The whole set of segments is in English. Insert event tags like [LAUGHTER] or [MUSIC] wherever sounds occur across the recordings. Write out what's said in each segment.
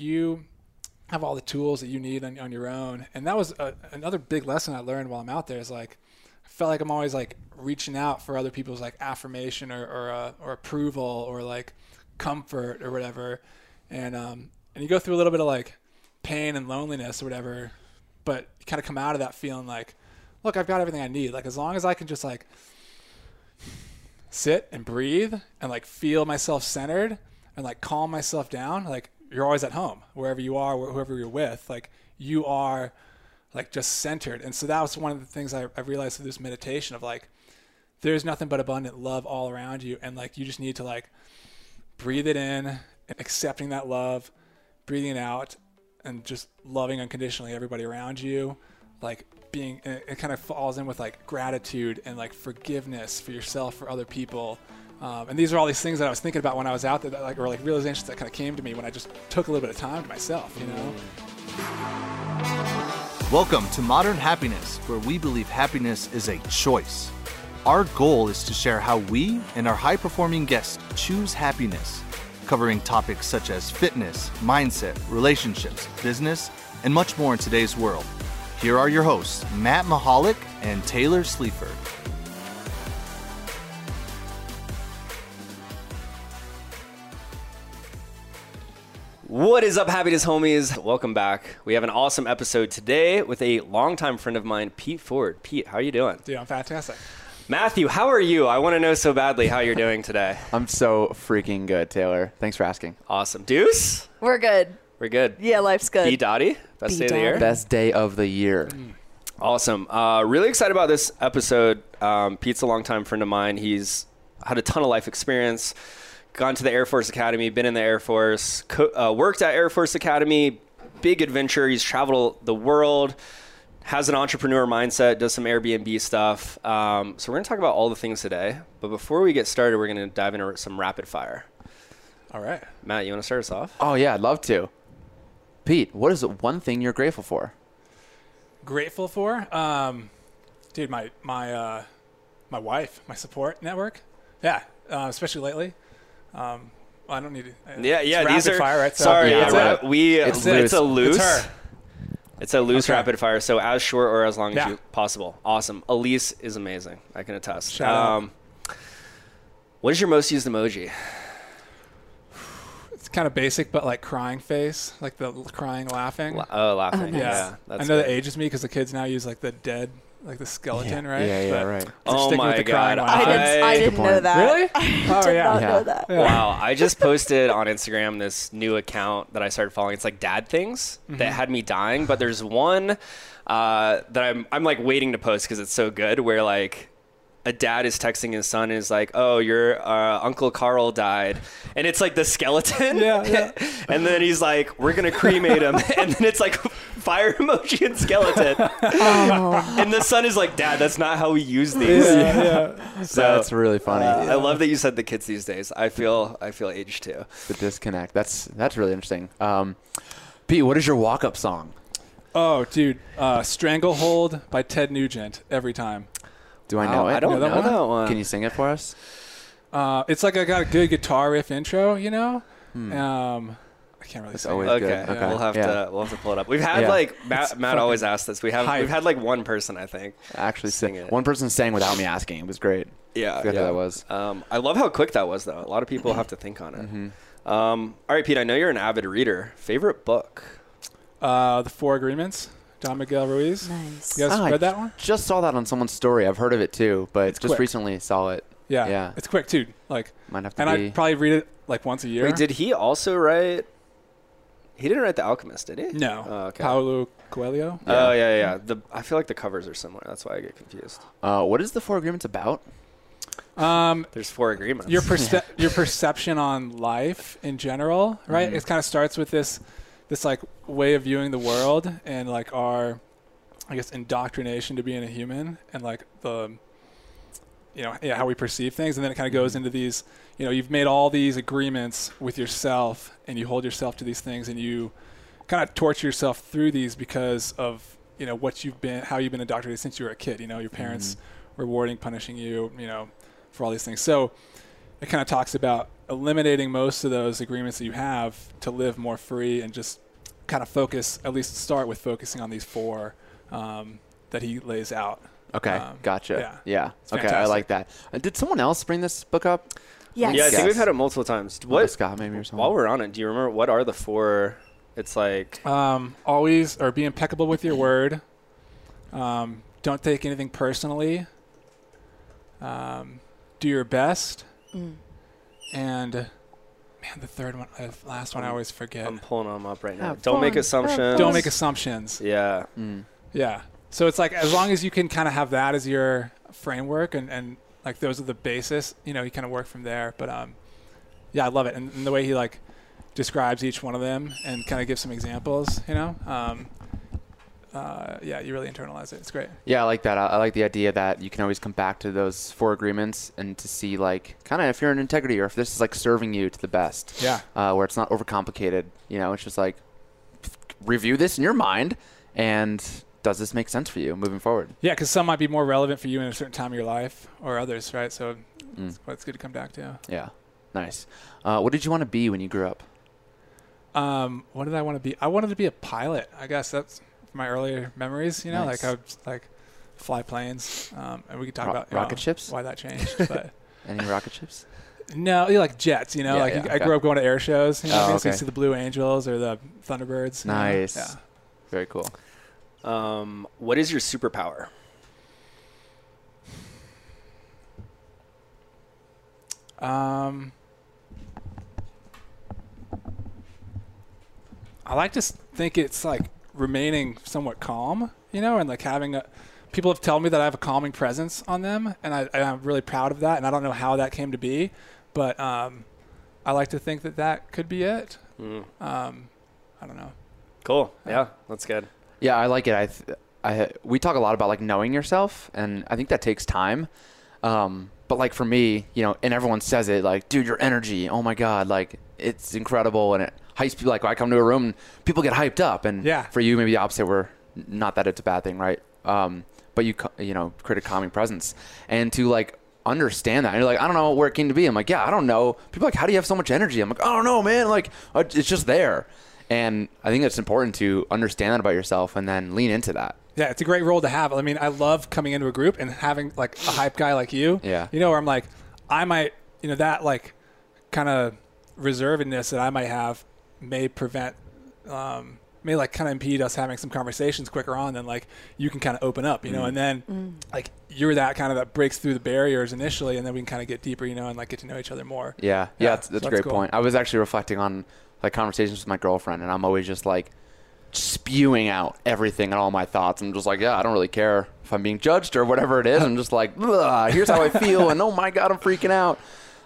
you have all the tools that you need on, on your own. And that was a, another big lesson I learned while I'm out there is like, I felt like I'm always like reaching out for other people's like affirmation or, or, uh, or approval or like comfort or whatever. And, um, and you go through a little bit of like pain and loneliness or whatever, but you kind of come out of that feeling like, look, I've got everything I need. Like as long as I can just like sit and breathe and like feel myself centered and like calm myself down, like you're always at home wherever you are, wh- whoever you're with, like you are like just centered. And so that was one of the things I, I realized through this meditation of like, there's nothing but abundant love all around you. And like, you just need to like breathe it in, accepting that love, breathing it out and just loving unconditionally everybody around you. Like being, it kind of falls in with like gratitude and like forgiveness for yourself, for other people. Um, and these are all these things that I was thinking about when I was out there, that, like, or like realizations that kind of came to me when I just took a little bit of time to myself, you know? Welcome to Modern Happiness, where we believe happiness is a choice. Our goal is to share how we and our high performing guests choose happiness, covering topics such as fitness, mindset, relationships, business, and much more in today's world. Here are your hosts, Matt Mahalik and Taylor Sleaford. What is up, happiness homies? Welcome back. We have an awesome episode today with a longtime friend of mine, Pete Ford. Pete, how are you doing? Dude, I'm fantastic. Matthew, how are you? I want to know so badly how you're doing today. [LAUGHS] I'm so freaking good, Taylor. Thanks for asking. Awesome. Deuce, We're good. we're good. Yeah, life's good. B Dottie, best B. day of the year. Best day of the year. Awesome. Uh, really excited about this episode. Um, Pete's a longtime friend of mine. He's had a ton of life experience, gone to the Air Force Academy, been in the Air Force, co- uh, worked at Air Force Academy, big adventure. He's traveled the world, has an entrepreneur mindset, does some Airbnb stuff. Um, so we're going to talk about all the things today. But before we get started, we're going to dive into some rapid fire. All right. Matt, you want to start us off? Oh yeah, I'd love to. Pete, what is the one thing you're grateful for? Grateful for, um, dude, my, my, uh, my wife, my support network. Yeah. Uh, especially lately. Um, well, I don't need to. uh, Yeah, it's yeah. rapid These are fire, right? So- sorry. Yeah, it's right. a, we It's it's, loose. a loose. It's her. It's a loose Okay. rapid fire, so as short or as long Yeah. as you possible. Awesome. Elise is amazing. I can attest. Shout out. um, what is your most used emoji? It's kind of basic, but like crying face, like the crying, laughing. La- oh, laughing. Oh, nice. Yeah, yeah. that's I know good. that ages me because the kids now use like the dead, like the skeleton, right? Yeah, yeah, But right. Oh sticking with my the crying, God. I laughing. didn't, I I- didn't know that. Really? [LAUGHS] I Oh, did yeah. not Yeah. know that. Yeah. Wow, I just posted on Instagram this new account that I started following. It's like dad things Mm-hmm. that had me dying, but there's one uh, that I'm I'm like waiting to post because it's so good. Where like a dad is texting his son and is like, "Oh, your uh, uncle Carl died," and it's like the skeleton. Yeah, yeah. [LAUGHS] and then he's like, "We're gonna cremate him," [LAUGHS] and then it's like fire [LAUGHS] emoji and skeleton. [LAUGHS] Oh. and the son is like, "Dad, that's not how we use these." Yeah, yeah. [LAUGHS] So That's really funny. uh, I love that you said the kids these days. I feel I feel aged too. the disconnect. That's that's really interesting. Um, Pete, what is your walk-up song? Oh, dude, uh, "Stranglehold" by Ted Nugent every time. Do I Wow, know it? I don't know know that that one? one. Can you sing it for us? Uh, it's like I got a good guitar riff intro, you know. Um, I can't really It's sing. always it. Okay, good. Okay. we'll have Yeah. to we'll have to pull it up. We've had Yeah. like Matt, Matt always fucking asks this. We have hype. we've had like one person I think. Actually, Sing sing it. One person sang without me asking. It was great. Yeah, forgot yeah. that was. Um, I love how quick that was though. A lot of people have to think on it. Mm-hmm. Um, all right, Pete. I know you're an avid reader. Favorite book? Uh, the Four Agreements, Don Miguel Ruiz. Nice. You guys Ah, I read that one? Just saw that on someone's story. I've heard of it too, but It's just quick. recently saw it. Yeah, Yeah. It's quick too. Like, Might have to and be. I probably read it like once a year. Wait, did he also write? He didn't write The Alchemist, did he? no. Oh, okay. Paulo Coelho. Oh yeah, yeah. The I feel like the covers are similar. That's why I get confused. uh, what is the Four Agreements about? Um, There's four agreements. your [LAUGHS] perce- your perception on life in general, right? Mhm. It kind of starts with this this like way of viewing the world and like our I guess indoctrination to being a human and like the you know yeah how we perceive things. And then it kind of goes into these you know you've made all these agreements with yourself and you hold yourself to these things and you kind of torture yourself through these because of you know what you've been how you've been indoctrinated since you were a kid you know your parents rewarding punishing you you know for all these things. So it kind of talks about eliminating most of those agreements that you have to live more free and just kind of focus, at least start with focusing on these four um, that he lays out. Okay, Um, gotcha. yeah. It's Okay, I like that. Uh, did someone else bring this book up? Yes. Yeah, I think we've had it multiple times. What? What? Scott, maybe or something. While we're on it, do you remember what are the four? It's like Um, always, or be impeccable with your word. Um, don't take anything personally. Um, do your best. Mm. And man, the third one, uh, last one, I always forget. I'm pulling them up right now. Have Don't make fun. Have assumptions. Don't make assumptions. Yeah. Mm. Yeah. So it's like as long as you can kind of have that as your framework and, and like those are the basis, you know, you kind of work from there. But um, yeah, I love it. And, and the way he like describes each one of them and kind of gives some examples, you know, um, uh, yeah, you really internalize it. It's great. Yeah, I like that. I, I like the idea that you can always come back to those four agreements and to see like kind of if you're in integrity or if this is like serving you to the best. Yeah. Uh, where it's not overcomplicated. You know, it's just like review this in your mind and does this make sense for you moving forward? Yeah, because some might be more relevant for you in a certain time of your life or others, right? So Mm. it's, it's good to come back to. Yeah. Nice. Uh, what did you want to be when you grew up? Um, what did I want to be? I wanted to be a pilot. I guess that's my earlier memories. You know, Nice. like I would like fly planes, um, and we could talk Ro- about rocket know, ships? why that changed. [LAUGHS] But Any rocket ships? no, you like jets. You know, Yeah, like yeah, I okay. grew up going to air shows. You know, what I Oh, mean? so you okay. see the Blue Angels or the Thunderbirds. you know? Nice. Yeah. Very cool. Um, what is your superpower? Um, I like to think it's like remaining somewhat calm, you know, and like having a. People have told me that I have a calming presence on them, and, I, and I'm really proud of that. And I don't know how that came to be, but um, I like to think that that could be it. Mm. Um, I don't know. Cool. Yeah, that's good. Yeah, I like it. I, th- I, we talk a lot about like knowing yourself, and I think that takes time. Um, but like for me, you know, and everyone says it, like, dude, your energy, oh my god, like it's incredible, and it hypes people. Like I come to a room, and people get hyped up, and Yeah. for you, maybe the opposite. Where not that it's a bad thing, right? Um, but you, you know, create a calming presence, and to like understand that. And you're like, I don't know where it came to be. I'm like, yeah, I don't know. People are like, how do you have so much energy? I'm like, I don't know, man. Like, it's just there. And I think it's important to understand that about yourself and then lean into that. Yeah, it's a great role to have. I mean, I love coming into a group and having like a hype guy like you. Yeah. You know, where I'm like, I might, you know, that like kind of reservedness that I might have may prevent, um, may like kind of impede us having some conversations quicker on than like you can kind of open up, you know, and then like you're that kind of that breaks through the barriers initially, and then we can kind of get deeper, you know, and like get to know each other more. Yeah, yeah, Yeah, that's, so that's a that's great cool. point. I was actually reflecting on like conversations with my girlfriend, and I'm always just like spewing out everything and all my thoughts. I'm just like, yeah, I don't really care if I'm being judged or whatever it is. I'm just like, here's how I feel, and oh my god, I'm freaking out.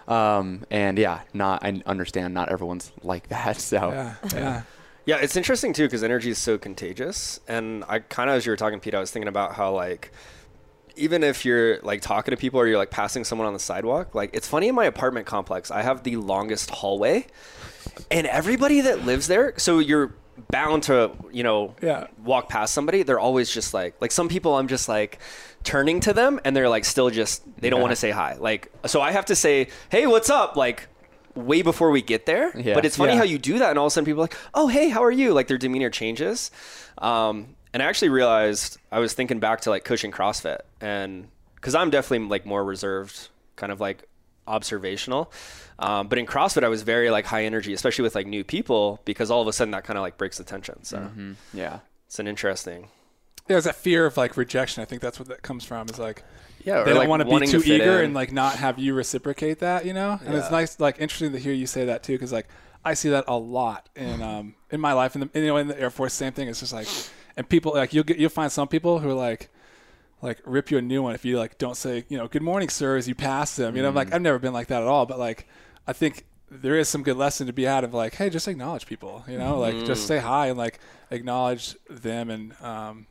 Um, and yeah, not I understand not everyone's like that. [LAUGHS] So Yeah. Yeah. Yeah, it's interesting too because energy is so contagious. And I kind of, as you were talking, Pete, I was thinking about how like even if you're like talking to people or you're like passing someone on the sidewalk, like it's funny in my apartment complex, I have the longest hallway, and everybody that lives there, so you're bound to you know Yeah. walk past somebody. They're always just like like some people. I'm just like turning to them and they're like still just they don't Yeah. want to say hi. Like so I have to say hey what's up like way before we get there. Yeah. But it's funny how you do that and all of a sudden people are like oh hey how are you like their demeanor changes. Um, and I actually realized I was thinking back to like coaching CrossFit and because I'm definitely like more reserved, kind of like observational. Um, but in CrossFit, I was very like high energy, especially with like new people, because all of a sudden that kind of like breaks the tension. So yeah, it's an interesting. There's that fear of like rejection. I think that's what that comes from. Is like Yeah, they don't like want to be too fit eager in. and like not have you reciprocate that, you know. And it's nice, like interesting to hear you say that too, because like I see that a lot in um in my life, and you know, in the Air Force, same thing. It's just like, and people like you'll get you'll find some people who are like. Like rip you a new one if you like don't say you know good morning sir as you pass them you know I'm Mm. like I've never been like that at all but like I think there is some good lesson to be out of like hey just acknowledge people you know like Mm. just say hi and like acknowledge them and um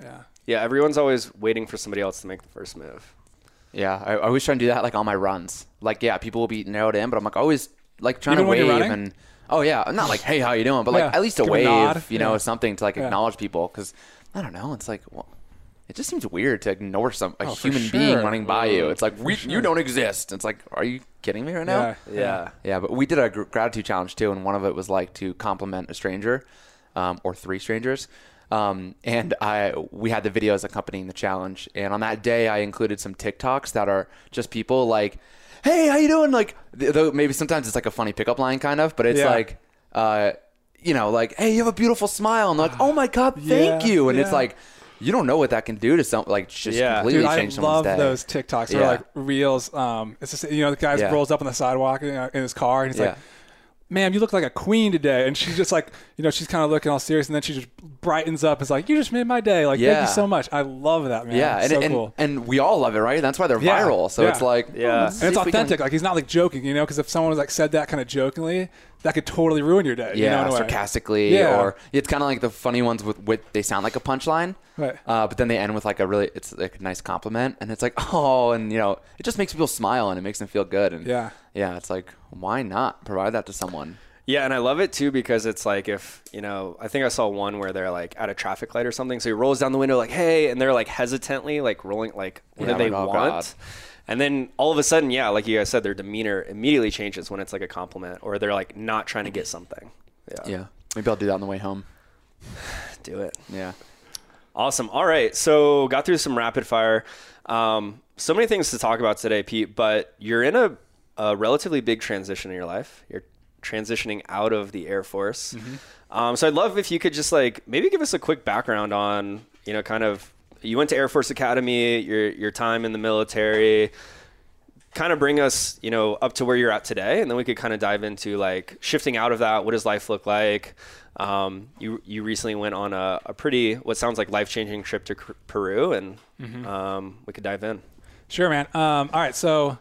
yeah Yeah, everyone's always waiting for somebody else to make the first move. yeah. I, I always try and do that like on my runs. Like yeah, people will be narrowed in, but I'm like always like trying Even to when wave you're and oh yeah, not like hey how you doing, but like Yeah, at least a give wave, nod. you know, Yeah. something to like Yeah. acknowledge people because I don't know, it's like well, it just seems weird to ignore some a Oh, for human being running by you. It's like we, sure. you don't exist. It's like, are you kidding me right now? Yeah. Yeah. Yeah, but we did a gratitude challenge too, and one of it was like to compliment a stranger, um, or three strangers. Um, and I we had the videos accompanying the challenge, and on that day I included some TikToks that are just people like, "Hey, how you doing?" Like, though maybe sometimes it's like a funny pickup line kind of, but it's Yeah. like, uh, you know, like, "Hey, you have a beautiful smile," and like, [SIGHS] "Oh my god, thank Yeah, you," and it's like. You don't know what that can do to some like just Yeah. completely Dude, I change someone's love those TikToks or Yeah. like reels. Um, it's just you know the guy Yeah. rolls up on the sidewalk you know, in his car and he's Yeah. like, "Ma'am, you look like a queen today." And she's just like, you know, she's kind of looking all serious, and then she just brightens up. It's like, "You just made my day. Like, thank you so much. I love that, man. yeah, and, so and, cool." and we all love it, right? That's why they're Yeah. viral. So Yeah. it's like, Yeah. oh, and it's if we can- authentic. Like he's not like joking, you know, because if someone was like said that kind of jokingly, that could totally ruin your day. you know, yeah, in a way. sarcastically, Yeah. or it's kind of like the funny ones with, with they sound like a punchline, Right. uh, but then they end with like a really it's like a nice compliment, and it's like [LAUGHS] oh, and you know it just makes people smile and it makes them feel good, and Yeah. yeah, it's like why not provide that to someone? Yeah, and I love it too because it's like if you know, I think I saw one where they're like at a traffic light or something, so he rolls down the window like, "Hey," and they're like hesitantly like rolling like, what Yeah, do they like, oh, want? God. And then all of a sudden, yeah, like you guys said, their demeanor immediately changes when it's like a compliment or they're like not trying to get something. Yeah, Yeah, maybe I'll do that on the way home. [SIGHS] do it. Yeah, Awesome. All right. So got through some rapid fire. Um, so many things to talk about today, Pete. But you're in a, a relatively big transition in your life. You're transitioning out of the Air Force. Um, so I'd love if you could just like maybe give us a quick background on you know kind of you went to Air Force Academy, your your time in the military. Kind of bring us, you know, up to where you're at today, and then we could kind of dive into like shifting out of that. What does life look like? Um, you you recently went on a, a pretty what sounds like life changing trip to Peru, and um, we could dive in. Sure, man. Um, all right, so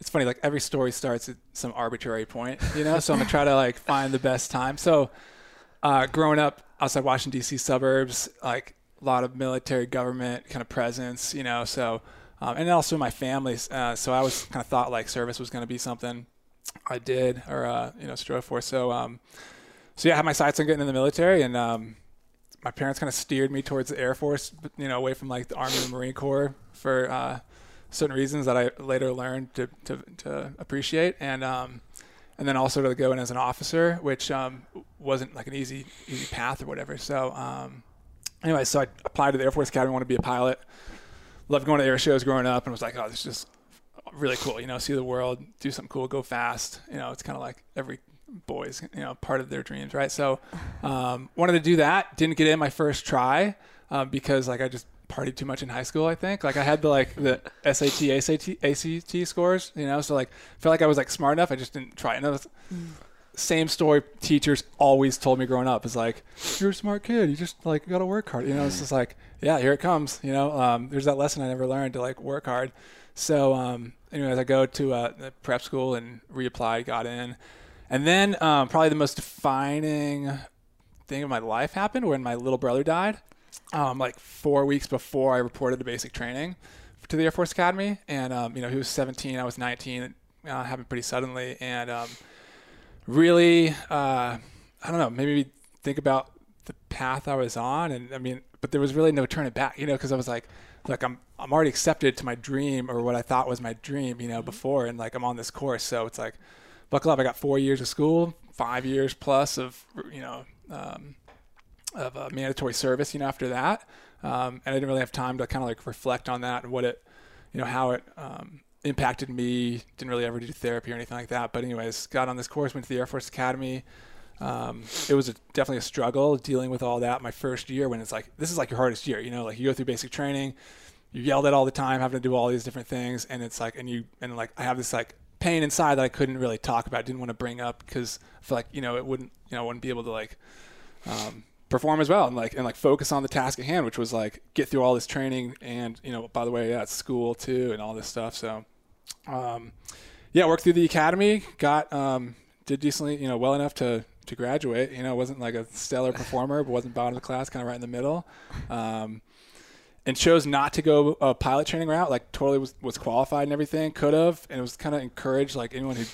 it's funny. Like every story starts at some arbitrary point, you know. so I'm gonna try to like find the best time. So, uh, growing up outside Washington D.C. suburbs, like a lot of military government kind of presence, you know. So, um, and also my family. Uh, so I was kind of thought like service was gonna be something I did or uh, you know strove for. So, um, so yeah, I had my sights on getting in the military, and um, my parents kind of steered me towards the Air Force, you know, away from like the Army and Marine Corps for uh, certain reasons that I later learned to, to, to appreciate, and um, and then also to go in as an officer, which um, wasn't like an easy easy path or whatever. So um, anyway, so I applied to the Air Force Academy, wanted to be a pilot. Loved going to air shows growing up, and was like, oh, this is just really cool. You know, see the world, do something cool, go fast. You know, it's kind of like every boys, you know, part of their dreams, right? So, [LAUGHS] um, wanted to do that. Didn't get in my first try uh, because like I just partied too much in high school. I think like I had the like the SAT, ACT, ACT scores, you know. So like felt like I was like smart enough. I just didn't try. Was, same story. Teachers always told me growing up is like, you're a smart kid. You just like got to work hard. You know, it's just like, yeah, here it comes. You know, um, there's that lesson I never learned to like work hard. So, um, anyways, I go to uh, prep school and reapplied, got in. And then um, probably the most defining thing of my life happened when my little brother died. Um, like four weeks before I reported to basic training to the Air Force Academy, and um, you know he was 17, I was 19. It uh, happened pretty suddenly, and um, really, uh, I don't know, maybe think about the path I was on, and I mean, but there was really no turning back, you know, because I was like, like I'm I'm already accepted to my dream or what I thought was my dream, you know, before, and like I'm on this course, so it's like, buckle up. I got four years of school, five years plus of you know. Um, of uh, mandatory service, you know, after that. Um, and I didn't really have time to kind of like reflect on that and what it, you know, how it um, impacted me. Didn't really ever do therapy or anything like that. But anyways, got on this course, went to the Air Force Academy. Um, it was a, definitely a struggle dealing with all that my first year when it's like, this is like your hardest year, you know, like you go through basic training, you yelled at all the time, having to do all these different things. And it's like, and you, and like, I have this like pain inside that I couldn't really talk about, didn't want to bring up because I feel like, you know, it wouldn't, you know, I wouldn't be able to like, um, perform as well and like and like focus on the task at hand which was like get through all this training and you know by the way yeah it's school too and all this stuff so um yeah worked through the academy got um did decently you know well enough to to graduate. You know wasn't like a stellar [LAUGHS] performer but wasn't bottom of the class kind of right in the middle. Um and chose not to go a pilot training route like totally was, was qualified and everything could have and it was kind of encouraged like anyone who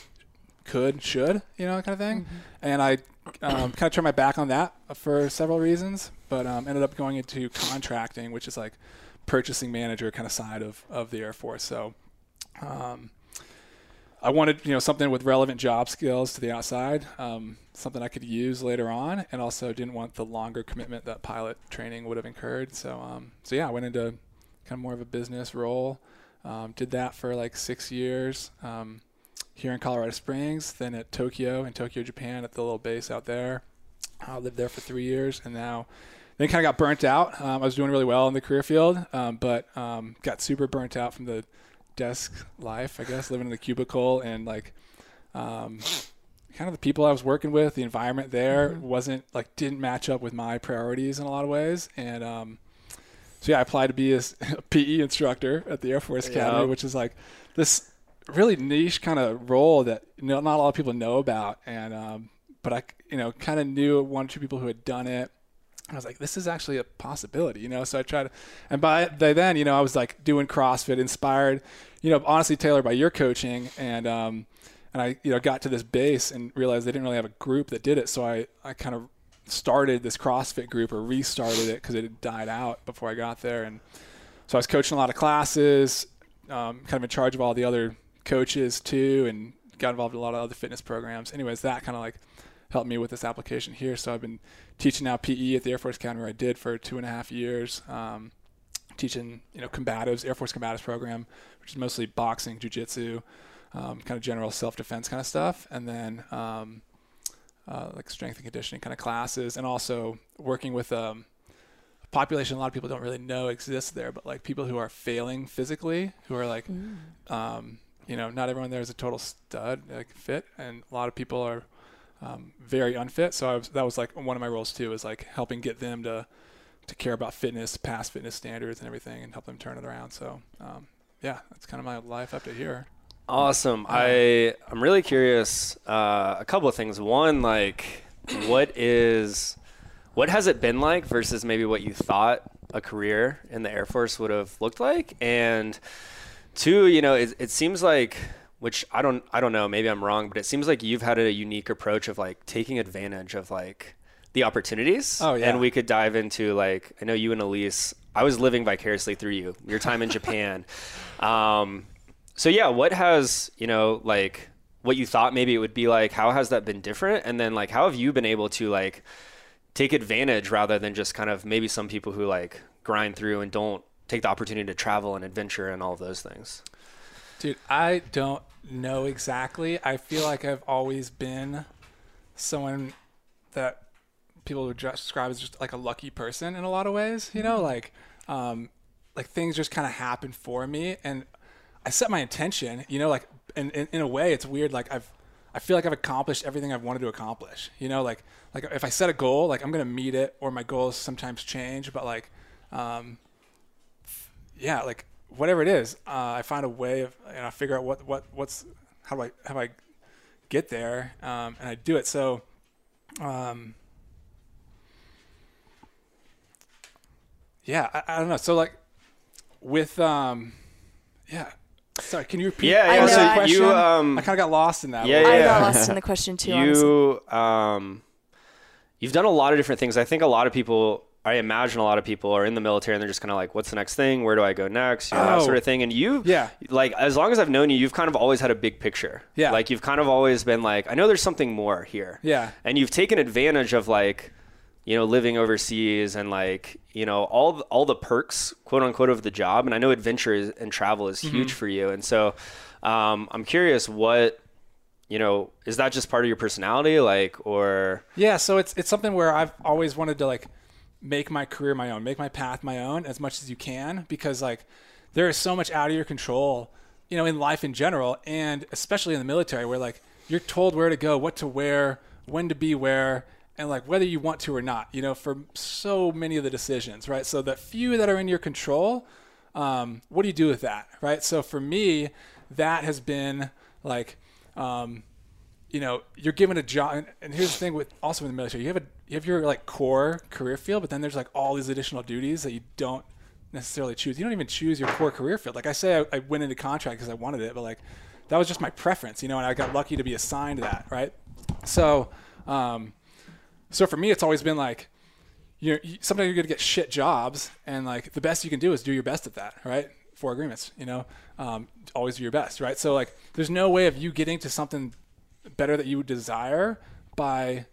could should you know kind of thing and i um, kind of turned my back on that for several reasons but um, ended up going into contracting which is like purchasing manager kind of side of, of the Air Force. So um, I wanted you know something with relevant job skills to the outside, um, something I could use later on, and also didn't want the longer commitment that pilot training would have incurred. So um, so yeah, I went into kind of more of a business role. Um, did that for like six years um, here in Colorado Springs, then at Tokyo in Tokyo, Japan, at the little base out there. I lived there for three years, and now then kind of got burnt out. Um, I was doing really well in the career field, um, but got super burnt out from the desk life, I guess, living in the cubicle and like um, kind of the people I was working with, the environment there Mm-hmm. wasn't like didn't match up with my priorities in a lot of ways, and um, so yeah, I applied to be a [LAUGHS] PE instructor at the Air Force Academy, which is like this really niche kind of role that no, not a lot of people know about, and um, but I you know kind of knew one or two people who had done it. I was like, this is actually a possibility, you know. So I tried, and by, by then, you know, I was like doing CrossFit, inspired, you know, honestly, Taylor, by your coaching, and um, and I, you know, got to this base and realized they didn't really have a group that did it. So I, I kind of started this CrossFit group or restarted it because it had died out before I got there, and so I was coaching a lot of classes, um, kind of in charge of all the other coaches too, and got involved in a lot of other fitness programs. Anyways, that kind of like helped me with this application here. So I've been teaching now PE at the Air Force Academy where I did for two and a half years. Um, teaching, you know, combatives, Air Force combatives program, which is mostly boxing, jujitsu, um, kind of general self-defense kind of stuff. And then, um, uh, like strength and conditioning kind of classes and also working with, um, a population a lot of people don't really know exists there, but like people who are failing physically, who are like, um, you know, not everyone there is a total stud, like fit, and a lot of people are um, very unfit. So I was, that was like one of my roles too, is like helping get them to to care about fitness, pass fitness standards, and everything, and help them turn it around. So um, yeah, that's kind of my life up to here. Awesome. I I'm really curious. Uh, a couple of things. One, like, what is, what has it been like versus maybe what you thought a career in the Air Force would have looked like, and two, you know, it, it seems like, which I don't I don't know, maybe I'm wrong, but it seems like you've had a unique approach of like taking advantage of like the opportunities. Oh, yeah. And we could dive into like I know you and Elise. I was living vicariously through you. Your time in [LAUGHS] Japan. Um, so yeah, what has you know like what you thought maybe it would be like? How has that been different? And then like how have you been able to like take advantage rather than just kind of maybe some people who like grind through and don't take the opportunity to travel and adventure and all of those things. Dude, I don't know exactly. I feel like I've always been someone that people would just describe as just like a lucky person in a lot of ways. You know, like um, like things just kind of happen for me, and I set my intention. You know, like and, and in a way, it's weird. Like I've I feel like I've accomplished everything I've wanted to accomplish. You know, like like if I set a goal, like I'm gonna meet it, or my goals sometimes change, but like. Um, yeah, like whatever it is, uh, I find a way of, and I figure out what, what, what's, how do I, how do I get there? Um, and I do it. So, um, yeah, I, I don't know. So like with, um, yeah, sorry, can you repeat? Yeah, I yeah. know, So I- you um I kind of got lost in that. Yeah, one. I yeah. got lost in the question too. honestly. you um you've done a lot of different things. I think a lot of people I imagine a lot of people are in the military and they're just kind of like, what's the next thing? Where do I go next? You know, that Oh. sort of thing. And you, Yeah. like, as long as I've known you, you've kind of always had a big picture. Yeah. Like, you've kind of always been like, I know there's something more here. Yeah. And you've taken advantage of, like, you know, living overseas and, like, you know, all, the- all the perks, quote unquote, of the job. And I know adventure is, and travel is Mm-hmm. huge for you. And so um, I'm curious what, you know, is that just part of your personality? Like, or. Yeah, so it's it's something where I've always wanted to like make my career my own, make my path my own as much as you can because like there is so much out of your control, you know, in life in general and especially in the military where like you're told where to go, what to wear, when to be where and like whether you want to or not, you know, for so many of the decisions, right? So the few that are in your control, um, what do you do with that, right? So for me, that has been like um, you know, you're given a job, and, and here's the thing with also in the military, you have a you have your like core career field, but then there's like all these additional duties that you don't necessarily choose. You don't even choose your core career field. Like I say, I, I went into contract because I wanted it, but like that was just my preference, you know, and I got lucky to be assigned that, right? So, um, so for me, it's always been like, you, sometimes you're gonna get shit jobs, and like the best you can do is do your best at that, right? Four agreements, you know, um, always do your best, right? So like, there's no way of you getting to something better that you desire by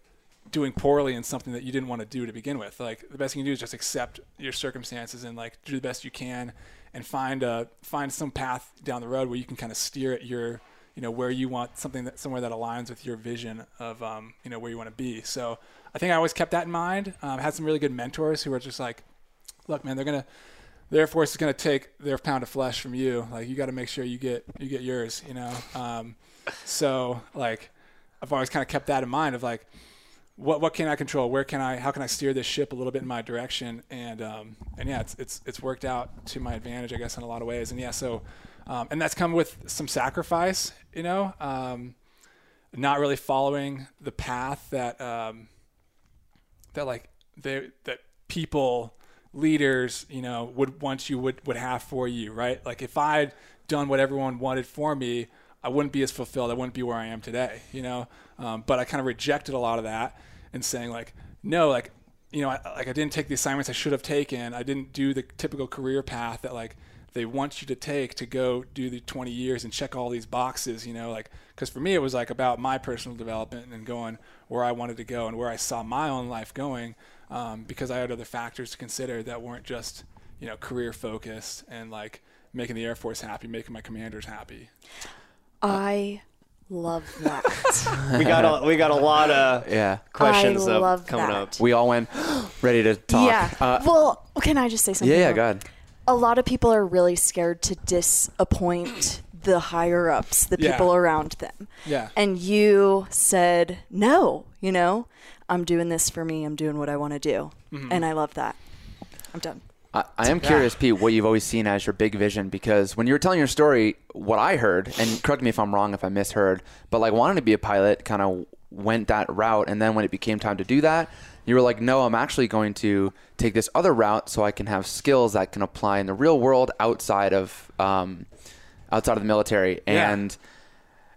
doing poorly in something that you didn't want to do to begin with. Like the best thing you can do is just accept your circumstances and like do the best you can and find a find some path down the road where you can kind of steer it your you know where you want something that somewhere that aligns with your vision of um, you know where you want to be. So I think I always kept that in mind. Um, had some really good mentors who were just like, look, man, they're gonna the Air Force is gonna take their pound of flesh from you. Like you got to make sure you get you get yours. You know. Um, so like I've always kind of kept that in mind of like what what can I control? Where can I? How can I steer this ship a little bit in my direction? And um, and yeah, it's it's it's worked out to my advantage, I guess, in a lot of ways. And yeah, so um, and that's come with some sacrifice, you know, um, not really following the path that um, that like they that people leaders, you know, would want you would would have for you, right? Like if I'd done what everyone wanted for me, I wouldn't be as fulfilled. I wouldn't be where I am today, you know. Um, but I kind of rejected a lot of that and saying like, no, like, you know, I, like I didn't take the assignments I should have taken. I didn't do the typical career path that like they want you to take to go do the 20 years and check all these boxes, you know, like because for me it was like about my personal development and going where I wanted to go and where I saw my own life going um, because I had other factors to consider that weren't just you know career focused and like making the Air Force happy, making my commanders happy. I love that. [LAUGHS] we got a, we got a lot of [LAUGHS] Yeah. questions I up love coming that. up. We all went [GASPS] ready to talk. Yeah. Uh, well, can I just say something? yeah, yeah, go ahead. A lot of people are really scared to disappoint the higher ups, the Yeah. people around them. Yeah. And you said, no, you know, I'm doing this for me. I'm doing what I want to do. Mm-hmm. And I love that. I'm done. I, I am curious, Pete, what you've always seen as your big vision because when you were telling your story, what I heard, and correct me if I'm wrong if I misheard, but like wanting to be a pilot kind of went that route. And then when it became time to do that, you were like, no, I'm actually going to take this other route so I can have skills that can apply in the real world outside of um, outside of the military. Yeah. And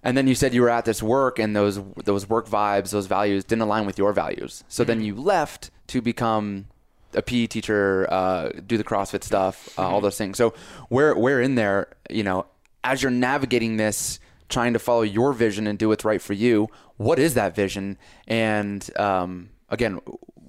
and then you said you were at this work and those those work vibes, those values didn't align with your values. So then you left to become a PE teacher, uh, do the CrossFit stuff, uh, all those things. So where where in there, you know, as you're navigating this, trying to follow your vision and do what's right for you, what is that vision? And um, again,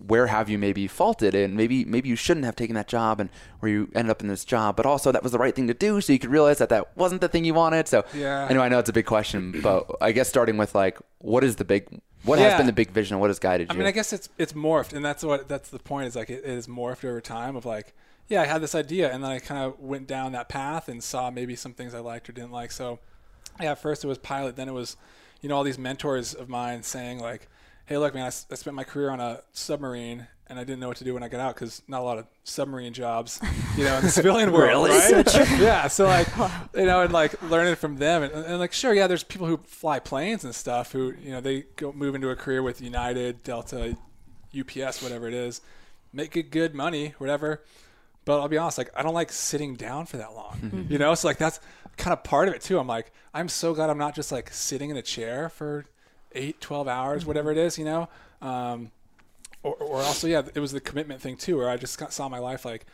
where have you maybe faulted and maybe maybe you shouldn't have taken that job and where you ended up in this job but also that was the right thing to do so you could realize that that wasn't the thing you wanted so Yeah. anyway i know it's a big question but i guess starting with like what is the big what Yeah. has been the big vision what has guided you? I mean, I guess it's it's morphed, and that's what that's the point. Is like it, it is morphed over time. Of like, yeah, I had this idea, and then I kind of went down that path and saw maybe some things I liked or didn't like. So, yeah, at first it was pilot, then it was, you know, all these mentors of mine saying like, hey, look, man, I spent my career on a submarine. And I didn't know what to do when I got out because not a lot of submarine jobs, you know, in the [LAUGHS] civilian world, right? yeah. So like, you know, and like learning from them, and, and like, sure, yeah, there's people who fly planes and stuff who, you know, they go move into a career with United, Delta, UPS, whatever it is, make good, good money, whatever. But I'll be honest, like I don't like sitting down for that long, mm-hmm. you know. So like that's kind of part of it too. I'm like, I'm so glad I'm not just like sitting in a chair for eight, 12 hours, whatever it is, you know. Um, or, or also, yeah, it was the commitment thing too, where I just got- saw my life like,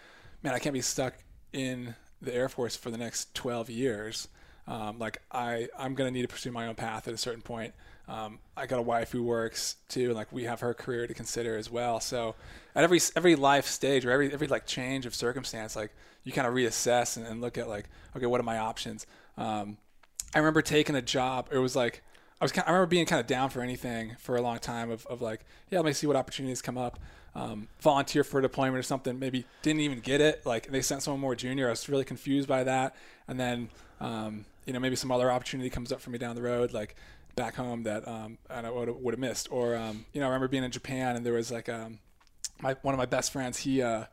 man, I can't be stuck in the Air Force for the next 12 years. Um, like I, I'm gonna need to pursue my own path at a certain point. Um, I got a wife who works too, and like we have her career to consider as well. So at every every life stage or every every like change of circumstance, like you kind of reassess and, and look at like, okay, what are my options? Um, I remember taking a job. It was like I was. Kind I remember being kind of down for anything for a long time. Of, of like, yeah, let me see what opportunities come up. Um, volunteer for a deployment or something. Maybe didn't even get it. Like they sent someone more junior. I was really confused by that. And then um, you know maybe some other opportunity comes up for me down the road, like back home that um, I would would have missed. Or um, you know I remember being in Japan and there was like um, my one of my best friends. He uh,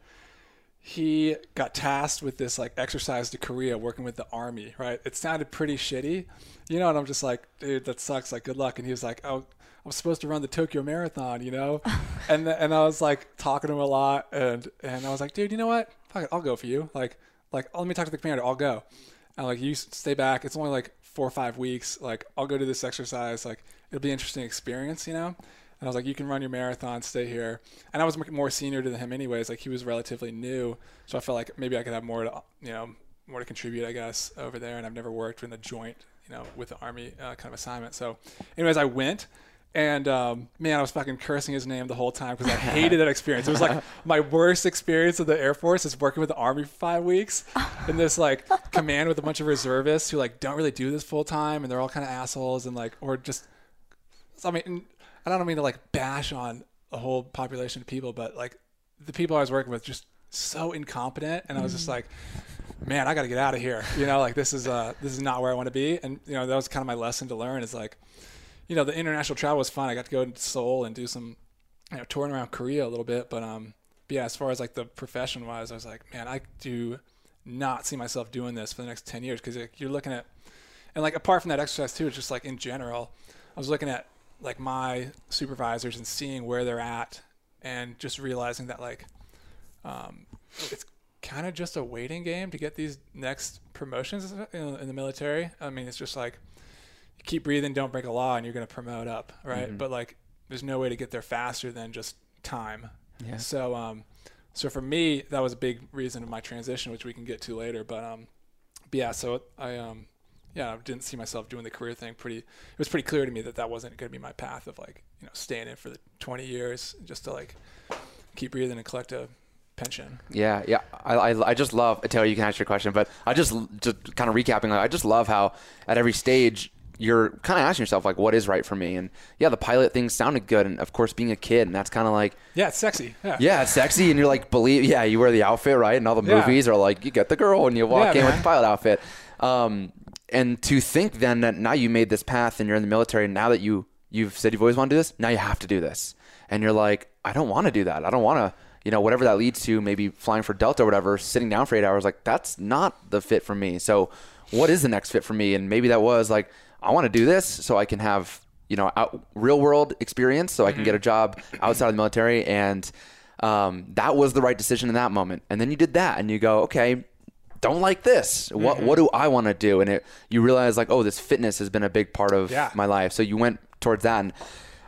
he got tasked with this like exercise to Korea working with the army, right? It sounded pretty shitty, you know, and I'm just like, dude, that sucks. Like, good luck. And he was like, oh, I'm supposed to run the Tokyo Marathon, you know, [LAUGHS] and and I was like talking to him a lot, and and I was like, dude, you know what? Fuck it, I'll go for you. Like, like let me talk to the commander. I'll go. And like, you stay back. It's only like four or five weeks. Like, I'll go do this exercise. Like, it'll be an interesting experience, you know. And I was like, you can run your marathon, stay here. And I was more senior to him anyways. Like he was relatively new, so I felt like maybe I could have more to, you know, more to contribute, I guess, over there. And I've never worked in a joint, you know, with the army uh, kind of assignment. So, anyways, I went. And um, man, I was fucking cursing his name the whole time because I hated that experience. It was like [LAUGHS] my worst experience of the Air Force is working with the Army for five weeks in this like [LAUGHS] command with a bunch of reservists who like don't really do this full time, and they're all kind of assholes and like or just. I mean, I don't mean to like bash on a whole population of people, but like the people I was working with just so incompetent, and I was just like, man, I got to get out of here. You know, like this is uh this is not where I want to be, and you know that was kind of my lesson to learn is like, you know, the international travel was fun. I got to go to Seoul and do some, you know, touring around Korea a little bit, but um, but yeah, as far as like the profession wise, I was like, man, I do not see myself doing this for the next ten years because like, you're looking at, and like apart from that exercise too, it's just like in general, I was looking at like my supervisors and seeing where they're at and just realizing that like um, it's kind of just a waiting game to get these next promotions in, the military. I mean, it's just like you keep breathing, don't break a law, and you're going to promote up, right? Mm-hmm. But like, there's no way to get there faster than just time. Yeah. So, um, so for me, that was a big reason of my transition, which we can get to later. But um, but yeah, so I um, yeah, I didn't see myself doing the career thing. Pretty, it was pretty clear to me that that wasn't going to be my path of like you know staying in for the 20 years just to like keep breathing and collect a pension. Yeah, yeah. I, I, I just love. Taylor, you can ask your question, but I just just kind of recapping. Like, I just love how at every stage you're kind of asking yourself like, what is right for me? And yeah, the pilot thing sounded good, and of course being a kid, and that's kind of like. Yeah, it's sexy. Yeah. Yeah, it's sexy, and you're like, believe, yeah, you wear the outfit, right? And all the Yeah. movies are like, you get the girl, and you walk Yeah, in with the pilot outfit. Um, and to think then that now you made this path, and you're in the military, and now that you you've said you've always wanted to do this, now you have to do this, and you're like, I don't want to do that. I don't want to, you know, whatever that leads to, maybe flying for Delta or whatever, sitting down for eight hours, like that's not the fit for me. So, what is the next fit for me? And maybe that was like, I want to do this so I can have you know out, real world experience, so I can get a job outside of the military, and um, that was the right decision in that moment. And then you did that, and you go, okay, don't like this. What mm-hmm. what do I want to do? And it you realize like, oh, this fitness has been a big part of Yeah. my life. So you went towards that. And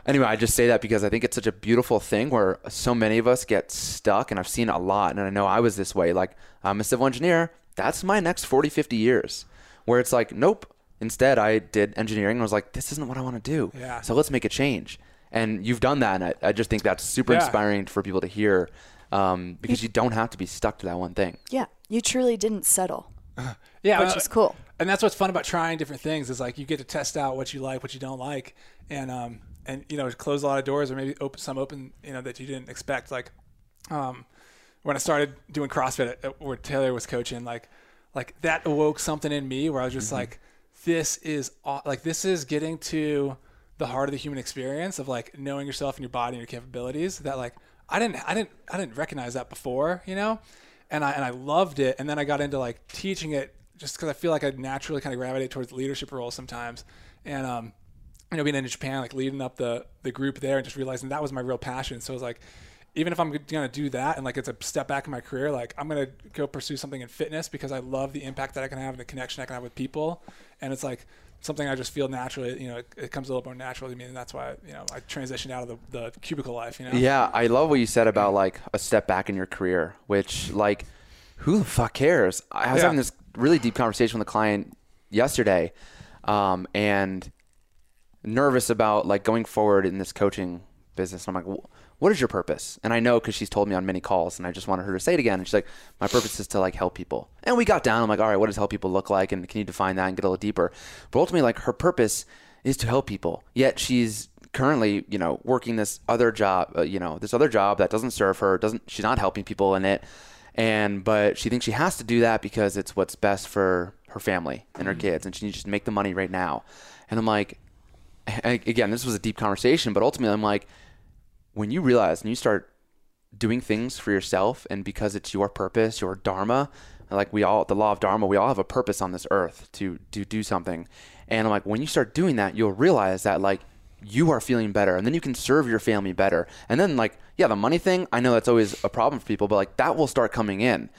anyway, I just say that because I think it's such a beautiful thing where so many of us get stuck, and I've seen a lot. And I know I was this way. Like I'm a civil engineer. That's my next 40, 50 years. Where it's like, nope. Instead, I did engineering and was like, this isn't what I want to do. Yeah. So let's make a change. And you've done that. And I, I just think that's super Yeah. inspiring for people to hear um, because you don't have to be stuck to that one thing. Yeah, you truly didn't settle, [LAUGHS] Yeah, which uh, is cool. and that's what's fun about trying different things is like you get to test out what you like, what you don't like, and um and you know close a lot of doors or maybe open some open you know that you didn't expect. Like um when I started doing CrossFit at, at- where Taylor was coaching, like like that awoke something in me where I was just like, this is aw- like this is getting to the heart of the human experience of like knowing yourself and your body and your capabilities that like I didn't I didn't I didn't recognize that before, you know? And I and I loved it and then I got into like teaching it just cuz I feel like I naturally kind of gravitate towards leadership roles sometimes. And um you know being in Japan like leading up the the group there and just realizing that was my real passion. So it was like even if I'm to do that and like it's a step back in my career, like I'm to go pursue something in fitness because I love the impact that I can have and the connection I can have with people. And it's like something I just feel naturally, you know, it, it comes a little more naturally to me. And that's why, you know, I transitioned out of the, the cubicle life, you know? Yeah, I love what you said about like a step back in your career, which like who the fuck cares? I was Yeah. having this really deep conversation with a client yesterday, um, and nervous about like going forward in this coaching business. I'm like, "Wh- what is your purpose? And I know because she's told me on many calls, and I just wanted her to say it again. And she's like, my purpose is to like help people. And we got down. I'm like, all right, what does help people look like? And can you define that and get a little deeper? But ultimately, like her purpose is to help people. Yet she's currently, you know, working this other job, uh, you know, this other job that doesn't serve her. Doesn't she's not helping people in it and but she thinks she has to do that because it's what's best for her family and her kids and she needs to make the money right now and i'm like again this was a deep conversation but ultimately i'm like when you realize and you start doing things for yourself and because it's your purpose your dharma like we all the law of dharma we all have a purpose on this earth to to do something. And i'm like when you start doing that you'll realize that like you are feeling better and then you can serve your family better. And then like yeah the money thing i know that's always a problem for people but like that will start coming in.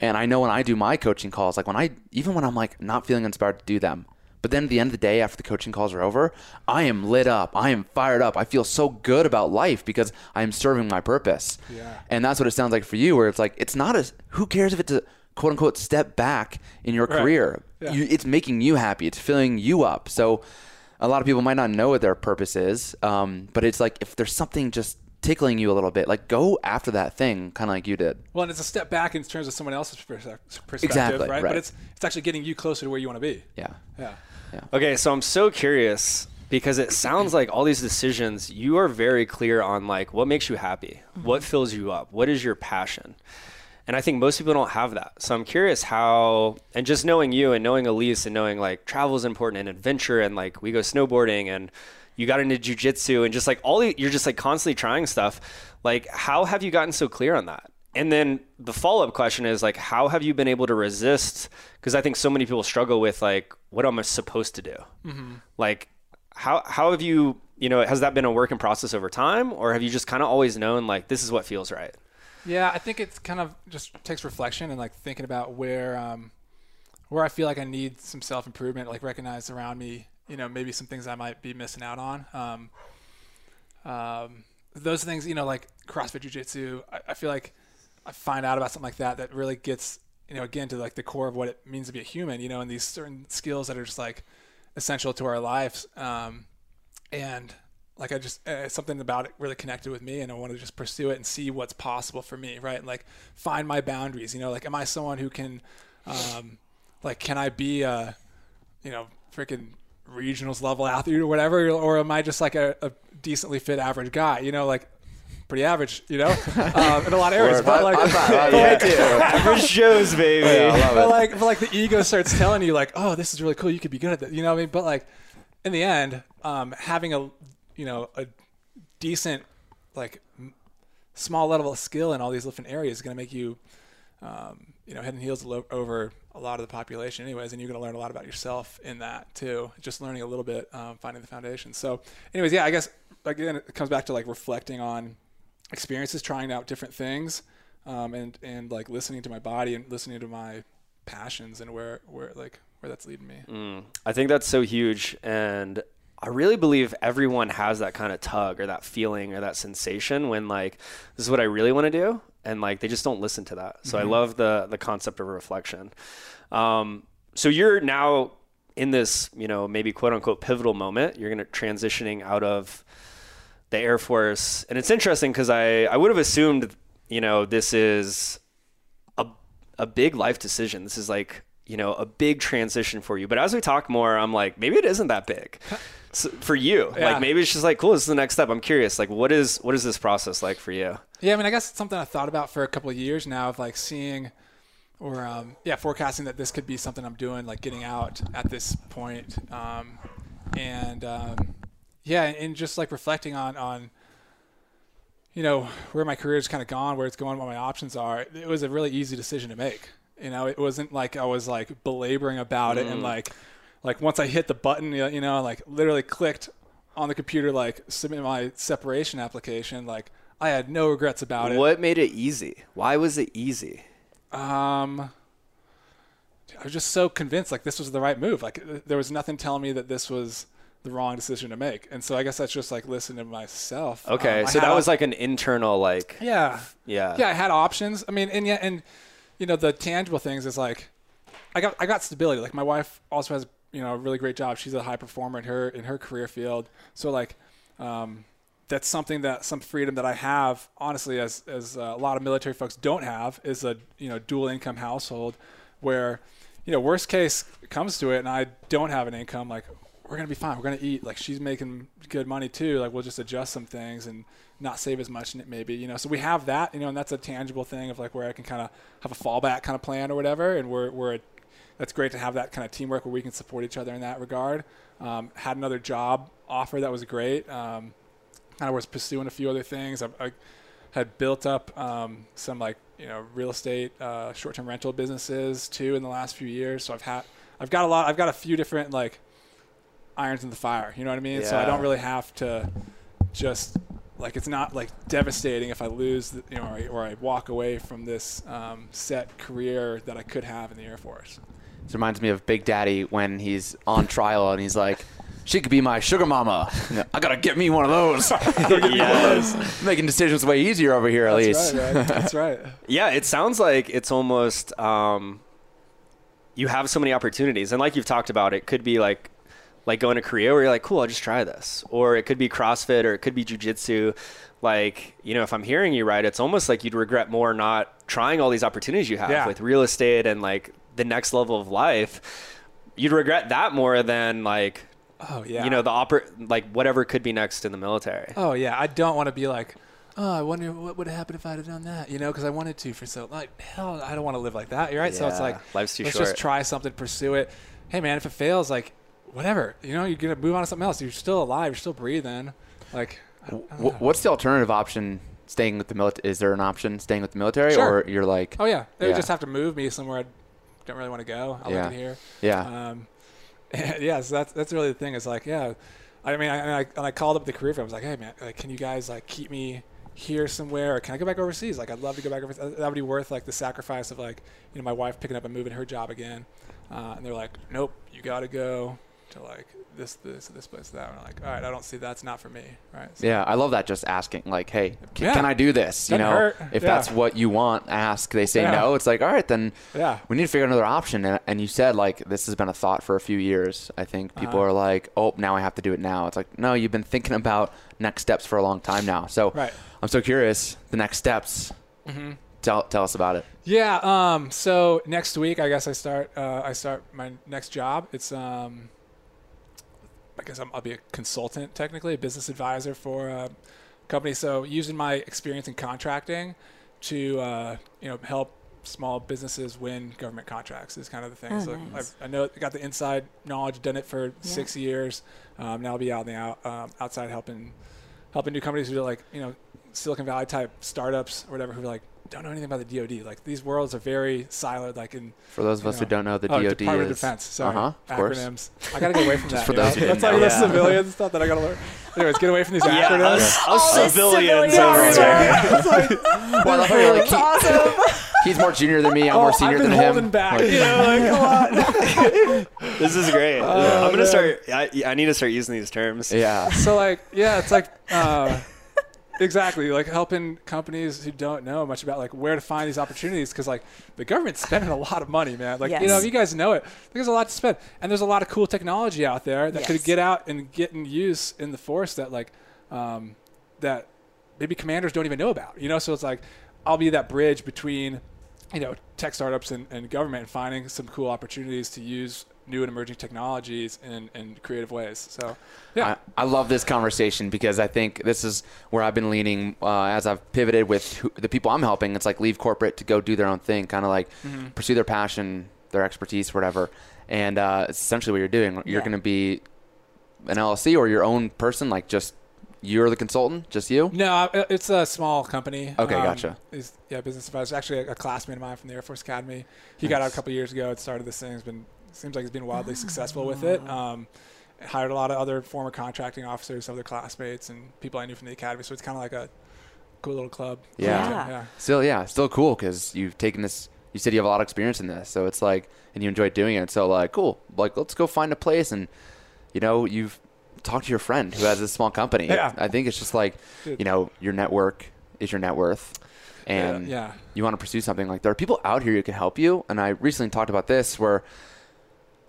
And i know when i do my coaching calls like when i even when i'm like not feeling inspired to do them But then at the end of the day, after the coaching calls are over, I am lit up. I am fired up. I feel so good about life because I am serving my purpose. Yeah. And that's what it sounds like for you, where it's like, it's not as, who cares if it's a quote unquote step back in your Right. career? Yeah. You, it's making you happy, it's filling you up. So a lot of people might not know what their purpose is, um, but it's like if there's something just tickling you a little bit, like go after that thing, kind of like you did. Well, and it's a step back in terms of someone else's perspective, Exactly, right? right. But it's it's actually getting you closer to where you want to be. Yeah. Yeah. Okay, so I'm so curious because it sounds like all these decisions you are very clear on like what makes you happy, what mm-hmm. fills you up, what is your passion. And I think most people don't have that. So I'm curious how and just knowing you and knowing Elise and knowing like travel is important and adventure and like we go snowboarding and you got into jujitsu and just like all the, you're just like constantly trying stuff. Like how have you gotten so clear on that? And then the follow up question is like, how have you been able to resist? Because I think so many people struggle with like, what am I supposed to do? Like, how how have you you know has that been a work in process over time, or have you just kind of always known like this is what feels right? Yeah, I think it's kind of just takes reflection and like thinking about where um, where I feel like I need some self improvement, like recognize around me, you know, maybe some things I might be missing out on. Um, um, those things, you know, like CrossFit Jiu Jitsu, I, I feel like I find out about something like that that really gets, you know, again to like the core of what it means to be a human, you know, and these certain skills that are just like essential to our lives. Um, and like I just uh, something about it really connected with me, and I want to just pursue it and see what's possible for me, right? And like find my boundaries. You know, like am I someone who can, um, like, can I be a, you know, freaking regionals level athlete or whatever, or am I just like a, a decently fit average guy? You know, like pretty average, you know, um, in a lot of areas. but like, [LAUGHS] but like- Average Joe's baby. but like, but like the ego starts telling you like, oh, this is really cool. You could be good at that. You know what I mean? But like, in the end, um, having a, you know, a decent, like, small level of skill in all these different areas is going to make you, um, you know, head and heels lo- over a lot of the population, anyways. And you're going to learn a lot about yourself in that too. Just learning a little bit, um, finding the foundation. So, anyways, yeah, I guess again, it comes back to like reflecting on experiences, trying out different things, um, and and like listening to my body and listening to my passions and where where like where that's leading me. I think that's so huge. And I really believe everyone has that kind of tug or that feeling or that sensation when like this is what I really want to do. And like they just don't listen to that. So I love the the concept of reflection. Um, so you're now in this, you know, maybe quote unquote pivotal moment. You're gonna transitioning out of the Air Force. And it's interesting because I, I would have assumed, you know, this is a, a big life decision. This is like, you know, a big transition for you. But as we talk more, I'm like, maybe it isn't that big [LAUGHS] so, for you. Yeah. Like maybe it's just like, cool, this is the next step. I'm curious, like, what is, what is this process like for you? Yeah, I mean, I guess it's something I thought about for a couple of years now of like seeing or um, yeah, forecasting that this could be something I'm doing, like getting out at this point, um, and um, yeah, and just like reflecting on on you know where my career's kind of gone, where it's going, what my options are. It was a really easy decision to make. You know, it wasn't like I was like belaboring about it and like like once I hit the button, you you know, like literally clicked on the computer, like submit my separation application, like I had no regrets about it. What made it easy? Why was it easy? Um, I was just so convinced like this was the right move. Like there was nothing telling me that this was the wrong decision to make. And so I guess that's just like listening to myself. Okay. Um, so that was like an internal, like, yeah, yeah. yeah. I had options. I mean, and yeah, and you know the tangible things is like I got I got stability. Like my wife also has you know a really great job. She's a high performer in her in her career field. So like. Um, that's something that some freedom that I have, honestly, as as uh, a lot of military folks don't have, is a you know dual income household, where you know worst case comes to it, and I don't have an income, like we're gonna be fine. We're gonna eat. Like she's making good money too. Like we'll just adjust some things and not save as much, maybe you know. So we have that, you know, and that's a tangible thing of like where I can kind of have a fallback kind of plan or whatever, and we're we're a, that's great to have that kind of teamwork where we can support each other in that regard. Um, had another job offer that was great. Um, I was pursuing a few other things. I, I had built up um, some like you know real estate, uh, short-term rental businesses too in the last few years. So I've had I've got a lot. I've got a few different like irons in the fire. You know what I mean? So I don't really have to just like it's not like devastating if I lose the, you know or I, or I walk away from this um, set career that I could have in the Air Force. This reminds me of Big Daddy when he's on trial and he's like, "She could be my sugar mama. I gotta get me one of those." [LAUGHS] yes. Making decisions way easier over here, at That's least. right, man. That's right. [LAUGHS] Yeah, it sounds like it's almost um, you have so many opportunities, and like you've talked about, it could be like like going to Korea where you're like, cool, I'll just try this, or it could be CrossFit, or it could be jujitsu. Like you know, if I'm hearing you right, it's almost like you'd regret more not trying all these opportunities you have Yeah. with real estate and like the next level of life. You'd regret that more than like Oh yeah. you know the oper- like whatever could be next in the military. Oh yeah, I don't want to be like, oh, I wonder what would have happened if I'd have done that, you know, because I wanted to for so like hell, I don't want to live like that. You're right. So it's like life's too let's short. just try something, pursue it. Hey man, if it fails, like whatever, you know, you're gonna move on to something else. You're still alive. You're still breathing. Like, I don't- I don't. What's the alternative option? Staying with the military? Is there an option staying with the military, Sure. or you're like, oh yeah, they would Yeah. just have to move me somewhere I don't really want to go. I Yeah. here. yeah, Um, [LAUGHS] yeah, so that's that's really the thing. Is like, yeah, I mean, I, and I and I called up the career fair. I was like, hey man, like, can you guys like keep me here somewhere, or can I go back overseas? Like, I'd love to go back overseas. That would be worth like the sacrifice of like, you know, my wife picking up and moving her job again. Uh, and they're like, nope, you got to go to like this, this, this place, that. And I'm like, all right, I don't see that's not for me, right? So, yeah. I love that. Just asking, like, hey, c- Yeah. can I do this? You know, hurt. if Yeah. that's what you want, ask. They say Yeah. no. It's like, all right, then yeah, we need to figure out another option. And, and you said like this has been a thought for a few years. I think people Uh-huh. are like, oh, now I have to do it now. It's like, no, you've been thinking about next steps for a long time now. So right. I'm so curious. The next steps. Mm-hmm. Tell tell us about it. Yeah. Um. So next week, I guess I start. Uh, I start my next job. It's um. I guess I'm, I'll be a consultant, technically, a business advisor for a company. So using my experience in contracting to uh, you know help small businesses win government contracts is kind of the thing. Oh, so nice. I've, I know got the inside knowledge, done it for six years. Um, now I'll be out in the out, um, outside helping helping new companies who are like you know Silicon Valley type startups or whatever who like don't know anything about the DoD. Like these worlds are very siloed. Like in For those of You us who don't know, the oh, DoD Department is of Defense. Sorry, Uh-huh, of course. acronyms. I gotta get away from [LAUGHS] that. for you know? those who That's didn't like know. the Yeah. civilian stuff that I gotta learn. Anyways, get away from these [LAUGHS] Yeah, acronyms. us, us All civilians civilians over are [LAUGHS] there. Like, Well, I thought you were like, That's awesome. he's more junior than me. I'm oh, more senior I've been than him. back. Like, You know, like. This is great. Oh, I'm gonna man. start. I, I need to start using these terms. yeah. so like, yeah, it's like. Uh, Exactly, like helping companies who don't know much about like where to find these opportunities because like the government's spending a lot of money, man. Like you know, if you guys know it, there's a lot to spend, and there's a lot of cool technology out there that could get out and get in use in the force that like um, that maybe commanders don't even know about. You know, so it's like I'll be that bridge between you know tech startups and, and government and finding some cool opportunities to use new and emerging technologies in, in creative ways. So yeah, I, I love this conversation because I think this is where I've been leaning uh, as I've pivoted with who, the people I'm helping. It's like leave corporate to go do their own thing, kind of like Mm-hmm. pursue their passion, their expertise, whatever. And uh, it's essentially what you're doing. You're Yeah. going to be an LLC or your own person, like just you're the consultant, just you. No, it's a small company. Okay, gotcha. He's, yeah, business advisor. Actually, a, a classmate of mine from the Air Force Academy. He got out a couple years ago. It started this thing. It's been seems like he's been wildly successful with it. Um, hired a lot of other former contracting officers, other classmates, and people I knew from the academy. So it's kind of like a cool little club. Yeah. Yeah. yeah. Still, yeah, still cool because you've taken this. You said you have a lot of experience in this, so it's like, and you enjoy doing it. So like, cool. Like, let's go find a place, and you know, you've talked to your friend who has this small company. Yeah. I think it's just like, you know, your network is your net worth, and yeah. you want to pursue something like there are people out here who can help you. And I recently talked about this where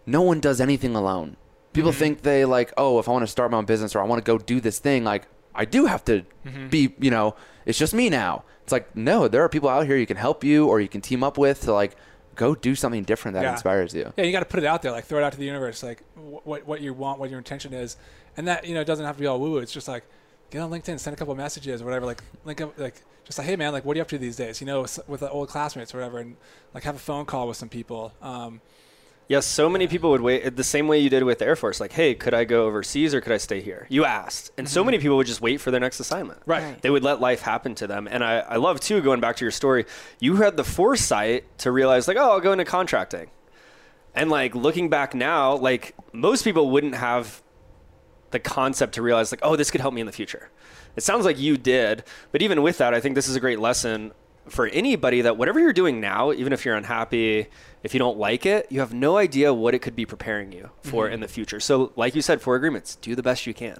no one does anything alone. People Mm-hmm. think they like, oh, if I want to start my own business or I want to go do this thing, like I do have to Mm-hmm. be, you know, it's just me now. It's like, no, there are people out here you can help you or you can team up with to like go do something different that Yeah. inspires you. Yeah, you got to put it out there, like throw it out to the universe, like what what you want, what your intention is, and that you know it doesn't have to be all woo woo. It's just like get on LinkedIn, send a couple messages or whatever, like link up, like just like hey man, like what are you up to these days? You know, with the old classmates or whatever, and like have a phone call with some people. Um, Yes, so many people would wait the same way you did with the Air Force. Like, hey, could I go overseas or could I stay here? You asked. And so mm-hmm. many people would just wait for their next assignment. right. Right. They would let life happen to them. And I, I love, too, going back to your story, you had the foresight to realize, like, oh, I'll go into contracting. And, like, looking back now, like, most people wouldn't have the concept to realize, like, oh, this could help me in the future. It sounds like you did. But even with that, I think this is a great lesson for anybody that whatever you're doing now, even if you're unhappy, if you don't like it, you have no idea what it could be preparing you for Mm-hmm. in the future. So, like you said, for agreements, do the best you can.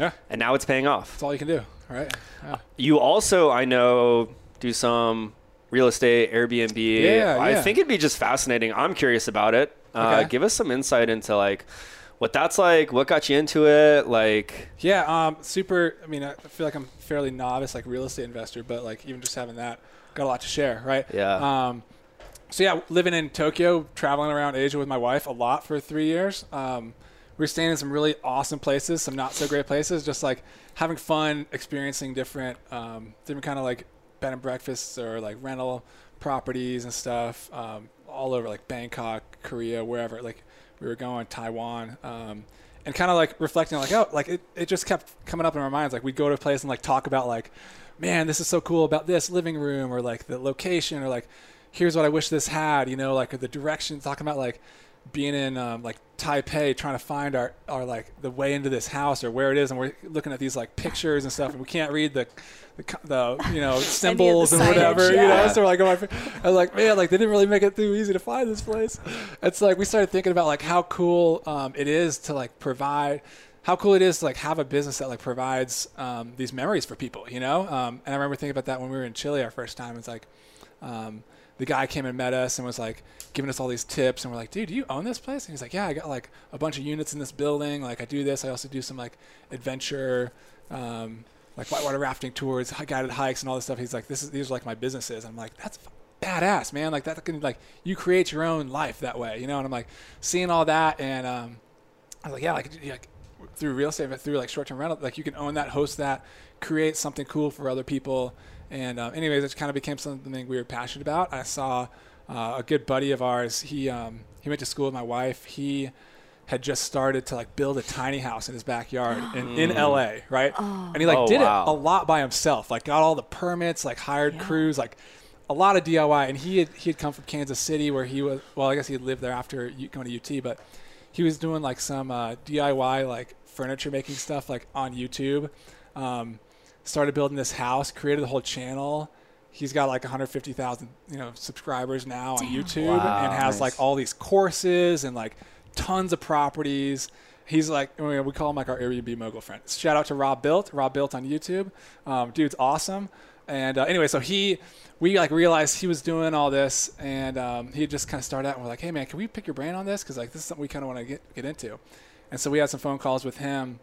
Yeah, And now it's paying off. that's all you can do, right? Yeah. You also, I know, do some real estate, Airbnb. Yeah, I yeah. think it'd be just fascinating. I'm curious about it. Uh, Okay. Give us some insight into like what that's like, what got you into it, like Yeah, um, super. I mean, I feel like I'm fairly novice, like real estate investor, but like even just having that, got a lot to share, right? Yeah. Um, so yeah, living in Tokyo, traveling around Asia with my wife a lot for three years. Um, We're staying in some really awesome places, some not so great places, just like having fun, experiencing different, um, different kind of like bed and breakfasts or like rental properties and stuff, um, all over like Bangkok, Korea, wherever. Like we were going, Taiwan. Um, and kind of like reflecting like oh like it, it just kept coming up in our minds like we'd go to a place and like talk about like man this is so cool about this living room or like the location or like here's what i wish this had you know like the direction talking about like being in um, like taipei trying to find our, our like the way into this house or where it is and we're looking at these like pictures and stuff and we can't read the the, the you know [LAUGHS] symbols and signage, whatever you know so we're like, oh, I was like, man, like they didn't really make it too easy to find this place. It's like we started thinking about like how cool um, it is to like provide, how cool it is to like have a business that like provides um, these memories for people, you know. Um, and I remember thinking about that when we were in Chile our first time. It's like um, the guy came and met us and was like giving us all these tips and we're like dude do you own this place? And he's like yeah i got like a bunch of units in this building. Like i do this. I also do some like adventure um, like whitewater rafting tours guided hikes and all this stuff. He's like this is these are like my businesses. I'm like that's badass man. Like that can like you create your own life that way you know? And i'm like seeing all that and um, I was like, yeah, like, like through real estate, but through like short-term rental, like you can own that, host that, create something cool for other people. And uh, anyways, it kind of became something we were passionate about. I saw uh, a good buddy of ours. He um, he went to school with my wife. He had just started to like build a tiny house in his backyard in, [GASPS] in LA, right? And he like Oh, did wow. it a lot by himself. Like got all the permits, like hired crews, like a lot of DIY. And he had he had come from Kansas City where he was. Well, I guess he had lived there after U- going to UT, but he was doing like some uh, DIY like furniture making stuff like on YouTube. Um, started building this house, created the whole channel. He's got like 150,000 you know subscribers now on YouTube Wow. and has Nice. like all these courses and like tons of properties. He's like I mean, we call him like our Airbnb mogul friend. Shout out to Robuilt, Rob Built on YouTube. Um, dude's awesome. And uh, anyway, so he, we like realized he was doing all this, and um, he just kind of started out, and we're like, hey man, can we pick your brain on this? Because like this is something we kind of want to get get into. And so we had some phone calls with him,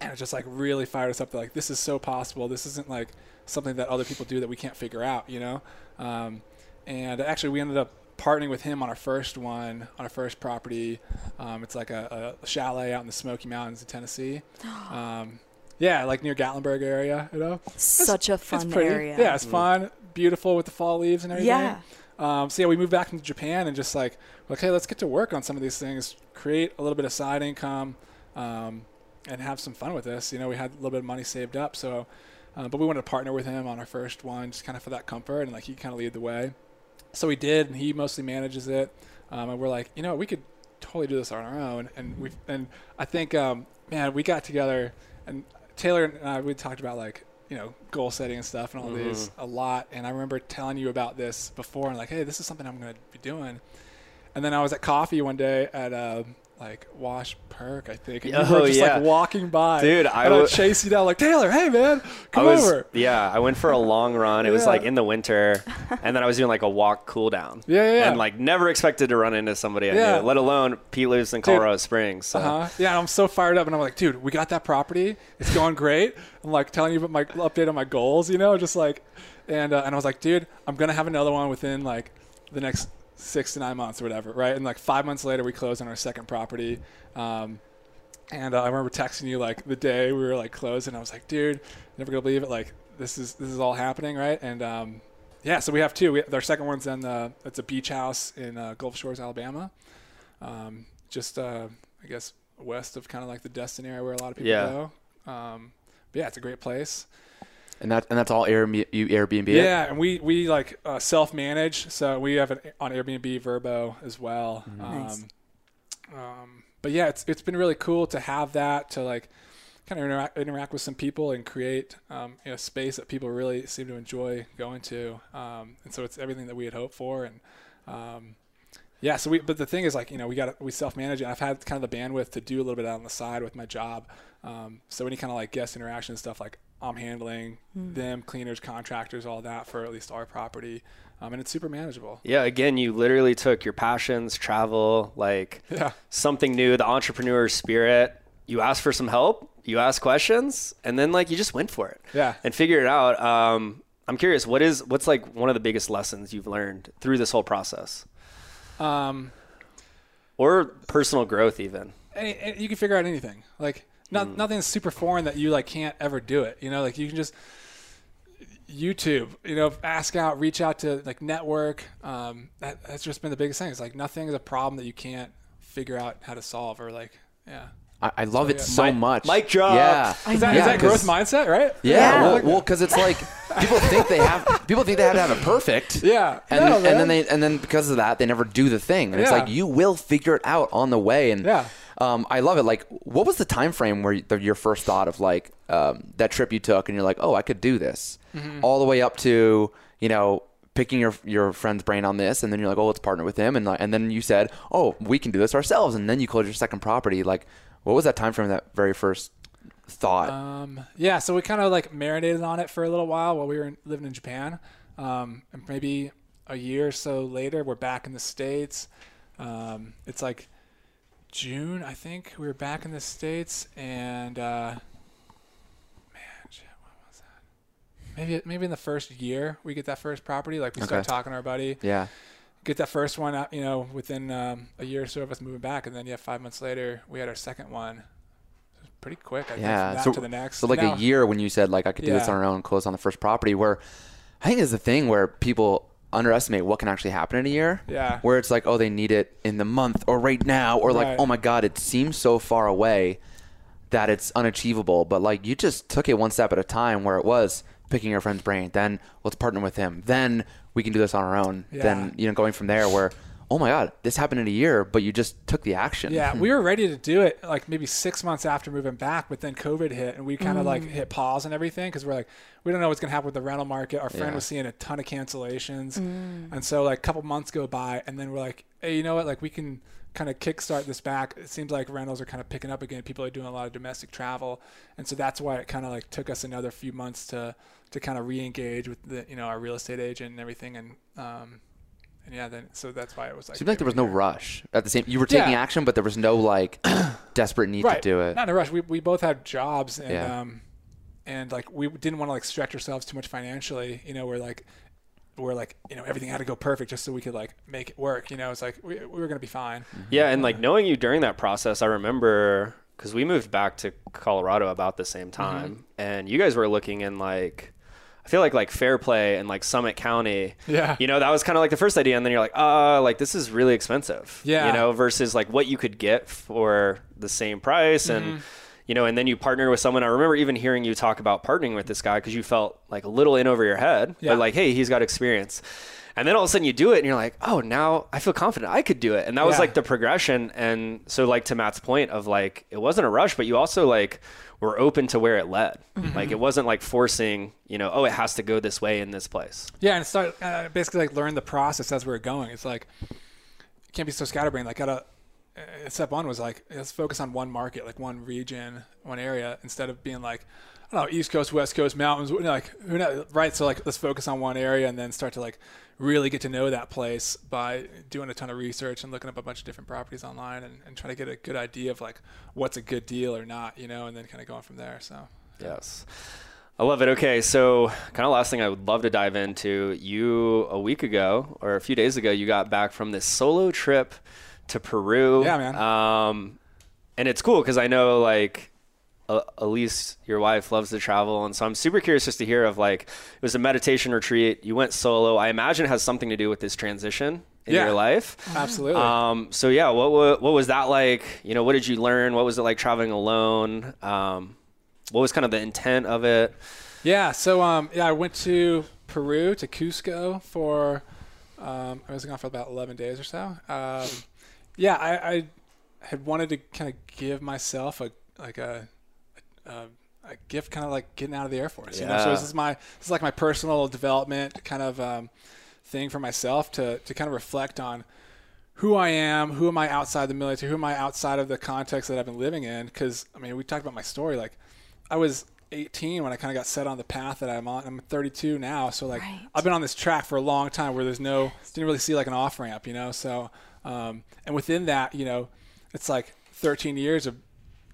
and it just like really fired us up like this is so possible. This isn't like something that other people do that we can't figure out, you know. Um, and actually, we ended up partnering with him on our first one, on our first property. Um, it's like a, a chalet out in the Smoky Mountains in Tennessee. [GASPS] Um, yeah, like near Gatlinburg area, you know. Such a It's fun area. Yeah, it's fun, beautiful with the fall leaves and everything. Yeah. Um, so yeah, we moved back into Japan and just like, okay, let's get to work on some of these things, create a little bit of side income, um, and have some fun with this. You know, we had a little bit of money saved up, so, uh, but we wanted to partner with him on our first one, just kind of for that comfort and like he kind of lead the way. So we did, and he mostly manages it. Um, and we're like, you know, we could totally do this on our own. And we, and I think, um, man, we got together, and Taylor and I, we talked about like, you know, goal setting and stuff and all these a lot. And I remember telling you about this before, and like, hey, this is something I'm going to be doing. And then I was at coffee one day at uh, like Wash Perk, I think. And you Oh, were just yeah. like walking by, Dude, I would chase you down like Taylor, hey man, come was, over. Yeah, I went for a long run. It was like in the winter, [LAUGHS] and then I was doing like a walk cool down. Yeah, yeah, yeah. And like never expected to run into somebody I knew, let alone Pete lives in Colorado Springs. So. Uh-huh. Yeah, I'm so fired up, and I'm like, dude, we got that property. It's going great. I'm like telling you about my update on my goals, you know, just like, and uh, and I was like, dude, I'm gonna have another one within like the next six to nine months or whatever, right? And like five months later, we closed on our second property. Um, and uh, I remember texting you like the day we were like closed, and I was like, dude, never gonna believe it. Like this is this is all happening, right? And um, yeah, so we have two. We, our second one's in the it's a beach house in uh, Gulf Shores, Alabama. Um, just uh, I guess west of kind of like the Destin area where a lot of people Yeah. go. Um, but yeah, it's a great place. And that and that's all Airbnb. You Airbnb. it? Yeah, and we we like uh, self manage, so we have it on Airbnb Vrbo as well. Nice. Um, um, but yeah, it's it's been really cool to have that to like kind of interact, interact with some people and create um, you know space that people really seem to enjoy going to. Um, and so it's everything that we had hoped for. And um, yeah, so we but the thing is like you know we got we self manage and I've had kind of the bandwidth to do a little bit out on the side with my job. Um, so any kind of like guest interaction and stuff like I'm handling them, cleaners, contractors, all that for at least our property. Um, and it's super manageable. Yeah, again, you literally took your passions, travel, like [LAUGHS] Yeah. something new, the entrepreneur spirit. You asked for some help, you asked questions, and then like you just went for it. Yeah. And figure it out. Um, I'm curious, what is what's like one of the biggest lessons you've learned through this whole process, Um, or personal growth even? any, any- you can figure out anything. Like not, nothing's super foreign that you like can't ever do it. You know, like you can just YouTube. You know, ask out, reach out to like network. Um, that, that's just been the biggest thing. It's like nothing is a problem that you can't figure out how to solve or like yeah. I, I love it yeah. so Mic- much. mic drop. Yeah. Is that, is Yeah, that growth mindset, right? Yeah, Yeah. well, well, because it's like people think they have people think they have to have it perfect. [LAUGHS] Yeah. and No, and then they and then because of that they never do the thing. And it's like you will figure it out on the way. And Yeah. Um, I love it. Like, what was the time frame where the, your first thought of like um, that trip you took, and you're like, oh, I could do this, Mm-hmm. all the way up to you know picking your your friend's brain on this, and then you're like, oh, let's partner with him, and like, and then you said, oh, we can do this ourselves, and then you closed your second property. Like, what was that time frame? That very first thought. Um, yeah, so we kind of like marinated on it for a little while while we were in, living in Japan. Um, and maybe a year or so later, we're back in the States. Um, it's like June, I think. We were back in the States, and uh, man, shit, what was that? Maybe maybe in the first year we get that first property. Like we start talking to our buddy, yeah. get that first one out, you know, within um, a year or so of us moving back, and then yeah, five months later we had our second one. Pretty quick. I Yeah. so, to the next. so like Now- a year when you said like I could do this on our own, close on the first property. Where I think is the thing where people underestimate what can actually happen in a year. Yeah. Where it's like, oh, they need it in the month or right now, or like, Right. oh my god, it seems so far away that it's unachievable. But like you just took it one step at a time. Where it was picking your friend's brain, then let's partner with him, then we can do this on our own. Then you know going from there where. Oh my God! This happened in a year, but you just took the action. Yeah, we [LAUGHS] were ready to do it like maybe six months after moving back, but then COVID hit and we kind of like hit pause and everything because we're like, we don't know what's gonna happen with the rental market. Our friend Yeah. was seeing a ton of cancellations, and so like a couple months go by, and then we're like, hey, you know what? Like we can kind of kickstart this back. It seems like rentals are kind of picking up again. People are doing a lot of domestic travel, and so that's why it kind of like took us another few months to to kind of re-engage with the you know our real estate agent and everything, and um, and yeah, then so that's why it was like Seemed like there was no year. rush at the same. You were taking Yeah. action, but there was no like [CLEARS THROAT] desperate need to do it. Not in a rush. We, we both had jobs and Yeah. um and like we didn't want to like stretch ourselves too much financially. You know, we're like we're like you know everything had to go perfect just so we could like make it work. You know, it's like we, we were gonna be fine. Yeah, and like knowing you during that process, I remember because we moved back to Colorado about the same time, and you guys were looking in like. I feel like like Fairplay and like Summit County. Yeah. You know, that was kind of like the first idea, and then you're like, uh, like this is really expensive. Yeah. You know, versus like what you could get for the same price, Mm-hmm. and you know, and then you partner with someone. I remember even hearing you talk about partnering with this guy because you felt like a little in over your head, Yeah. but like, hey, he's got experience. And then all of a sudden you do it, and you're like, oh, now I feel confident I could do it. And that was Yeah. like the progression. And so, like to Matt's point of like, it wasn't a rush, but you also like were open to where it led. Mm-hmm. Like it wasn't like forcing, you know, oh, it has to go this way in this place. Yeah, and start uh, basically like learn the process as we are going. It's like you can't be so scatterbrained. Like, gotta uh, step one was like let's focus on one market, like one region, one area, instead of being like I don't know East Coast, West Coast, mountains. Like who knows, right? So like let's focus on one area and then start to like really get to know that place by doing a ton of research and looking up a bunch of different properties online and, and trying to get a good idea of like what's a good deal or not, you know, and then kind of going from there. So Yes. I love it. Okay, so kind of last thing I would love to dive into. You a week ago or a few days ago, you got back from this solo trip to Peru. Yeah, man. Um, and it's cool because I know like uh, Elise, your wife, loves to travel, and so I'm super curious just to hear of like it was a meditation retreat. You went solo. I imagine it has something to do with this transition in Yeah. your life. absolutely. Um, so yeah, what, what what was that like? You know, what did you learn? What was it like traveling alone? Um, what was kind of the intent of it? Yeah, so um, yeah, I went to Peru to Cusco for um, I was gone for about eleven days or so. Um, yeah, I, I had wanted to kind of give myself a like a a, a gift, kind of like getting out of the Air Force. You know, so Yeah. this is my this is like my personal development kind of um, thing for myself to to kind of reflect on who I am, who am I outside the military, who am I outside of the context that I've been living in. Because I mean, we talked about my story. Like, I was 18 when I kind of got set on the path that I'm on. I'm 32 now, so like Right. I've been on this track for a long time where there's no didn't really see like an off ramp, you know. So um, and within that, you know, it's like 13 years of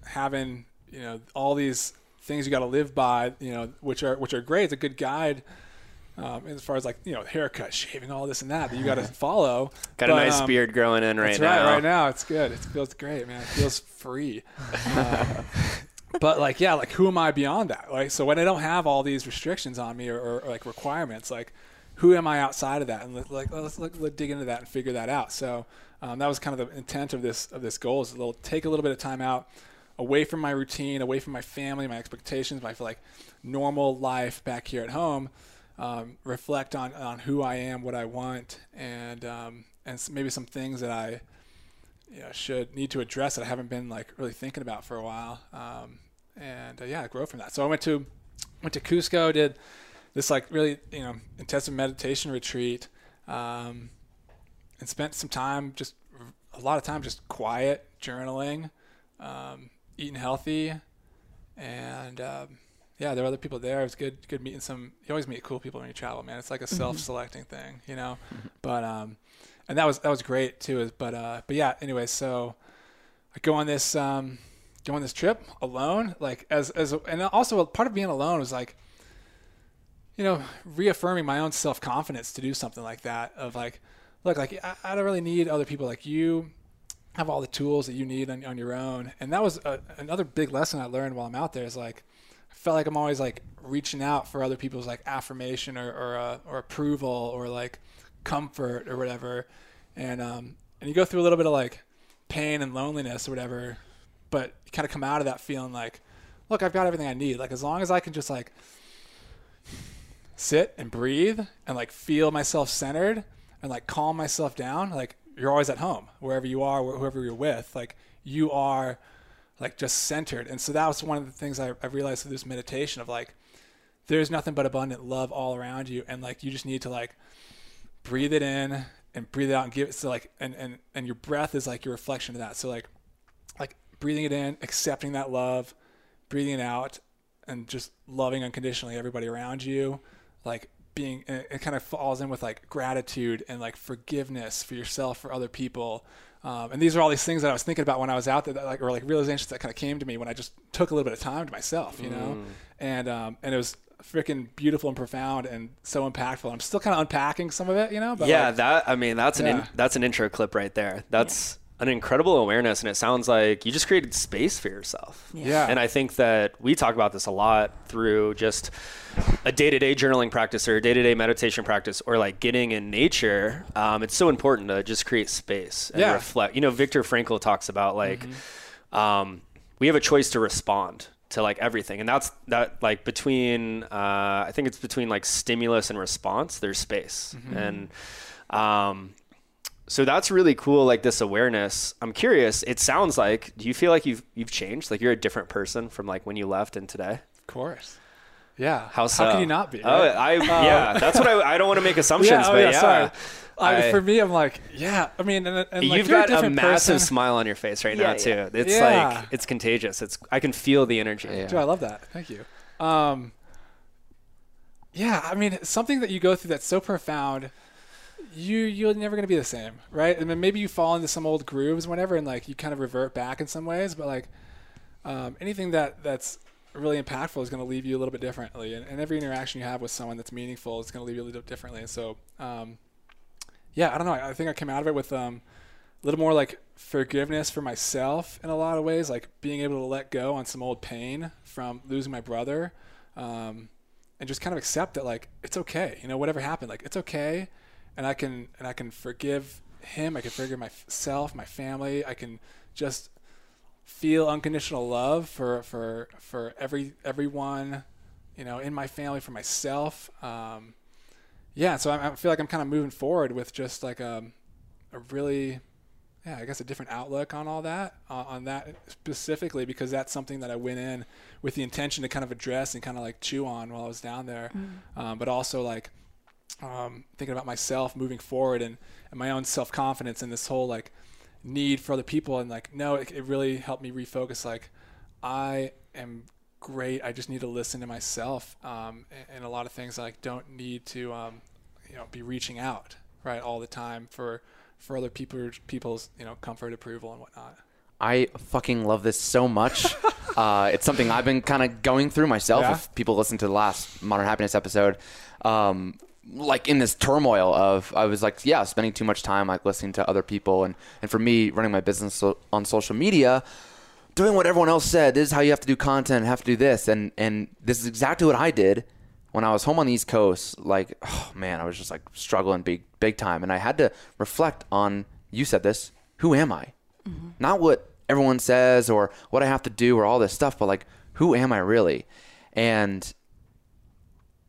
having you know all these things you got to live by, you know, which are which are great. It's a good guide. Um, as far as like you know haircut, shaving, all this and that that you got to [LAUGHS] follow. Got a nice um, beard growing in right that's now. right. Right now, it's good. It feels great, man. It feels free. Uh, [LAUGHS] but like, yeah, like who am I beyond that? Like, so when I don't have all these restrictions on me or, or, or, like requirements, like who am I outside of that? And let- like, let's, let's, let's dig into that and figure that out. So um, that was kind of the intent of this of this goal is a little take a little bit of time out away from my routine, away from my family, my expectations, my like normal life back here at home. Um, reflect on, on who I am, what I want, and um, and maybe some things that I you know, should need to address that I haven't been like really thinking about for a while. Um, and uh, yeah, grow from that. So I went to went to Cusco, did this like really you know intensive meditation retreat, um, and spent some time just a lot of time just quiet journaling, um, eating healthy, and um, yeah, there were other people there. It was good good meeting some. You always meet cool people when you travel, man. It's like a self-selecting thing, you know. But um, and that was that was great too. Is but uh, but yeah. Anyway, so I go on this um, go on this trip alone. Like as as and also part of being alone was like, you know, reaffirming my own self confidence to do something like that. Of like, look, like I, I don't really need other people. Like you have all the tools that you need on, on your own. And that was a, another big lesson I learned while I'm out there. Is like, I felt like I'm always like reaching out for other people's like affirmation or or, uh, or approval or like comfort or whatever. And um and you go through a little bit of like pain and loneliness or whatever, but you kind of come out of that feeling like, look, I've got everything I need. Like as long as I can just like sit and breathe and like feel myself centered and like calm myself down, like you're always at home wherever you are, wh- whoever you're with, like you are like just centered. And so that was one of the things I, I realized through this meditation of like, there's nothing but abundant love all around you. And like, you just need to like breathe it in and breathe it out and give it so like, and, and, and your breath is like your reflection of that. So like, like breathing it in, accepting that love, breathing it out, and just loving unconditionally everybody around you, like being it it kind of falls in with like gratitude and like forgiveness for yourself for other people. Um, and these are all these things that I was thinking about when I was out there, that, like or like realizations that kind of came to me when I just took a little bit of time to myself, you know, and um, and it was freaking beautiful and profound and so impactful. I'm still kind of unpacking some of it, you know. But yeah, like, that I mean that's an in, that's an intro clip right there. That's an incredible awareness, and it sounds like you just created space for yourself. Yeah. And I think that we talk about this a lot through just a day-to-day journaling practice or a day-to-day meditation practice or like getting in nature. Um, it's so important to just create space and Yeah. reflect. You know, Viktor Frankl talks about like Mm-hmm. um, we have a choice to respond to like everything and that's that like between uh, i think it's between like stimulus and response there's space Mm-hmm. and um, so that's really cool like this awareness i'm curious it sounds like do you feel like you've you've changed like you're a different person from like when you left and today of course. Yeah. how so How can you not be? oh right? i yeah that's what i i don't want to make [LAUGHS] assumptions oh, but yeah, sorry. I, I- for me, I'm like, yeah. I mean, and, and You've you're got a, different massive person. smile on your face right Yeah, now too. yeah. It's Yeah. like it's contagious. It's I can feel the energy. Yeah. Dude, I love that. Thank you. Um, yeah, I mean, something that you go through that's so profound, you you're never gonna be the same, right? I mean, maybe you fall into some old grooves, whatever, and like you kind of revert back in some ways, but like um, anything that that's really impactful is to leave you a little bit differently, and, and every interaction you have with someone that's meaningful is to leave you a little differently. And so, um, yeah, I don't know. I, I think I came out of it with um, a little more like forgiveness for myself in a lot of ways, like being able to let go on some old pain from losing my brother, um, and just kind of accept that like it's okay, you know, whatever happened, like it's okay, and I can and I can forgive him, I can forgive myself, my family, I can just feel unconditional love for for for every everyone, you know, in my family, for myself. Um, yeah, so I, I feel like I'm kind of moving forward with just like a, a really yeah, I guess a different outlook on all that, uh, on that specifically, because that's something that I went in with the intention to kind of address and kind of like chew on while I was down there, um, but also like um, thinking about myself moving forward and, and my own self confidence and this whole like need for other people and like no, it, it really helped me refocus. Like I am great. I just need to listen to myself, um, and, and a lot of things like don't need to um, you know be reaching out right all the time for for other people people's you know comfort, approval, and whatnot. I fucking love this so much. [LAUGHS] uh, it's something I've been kind of going through myself. Yeah? If people listen to the last Modern Happiness episode, um, like in this turmoil of, I was like, yeah, spending too much time like listening to other people, and and for me, running my business so, on social media, doing what everyone else said. This is how you have to do content, have to do this, and and this is exactly what I did when I was home on the East Coast. Like, oh man, I was just like struggling big big time, and I had to reflect on. You said this. Who am I? Mm-hmm. Not what everyone says or what I have to do or all this stuff, but like, who am I really? And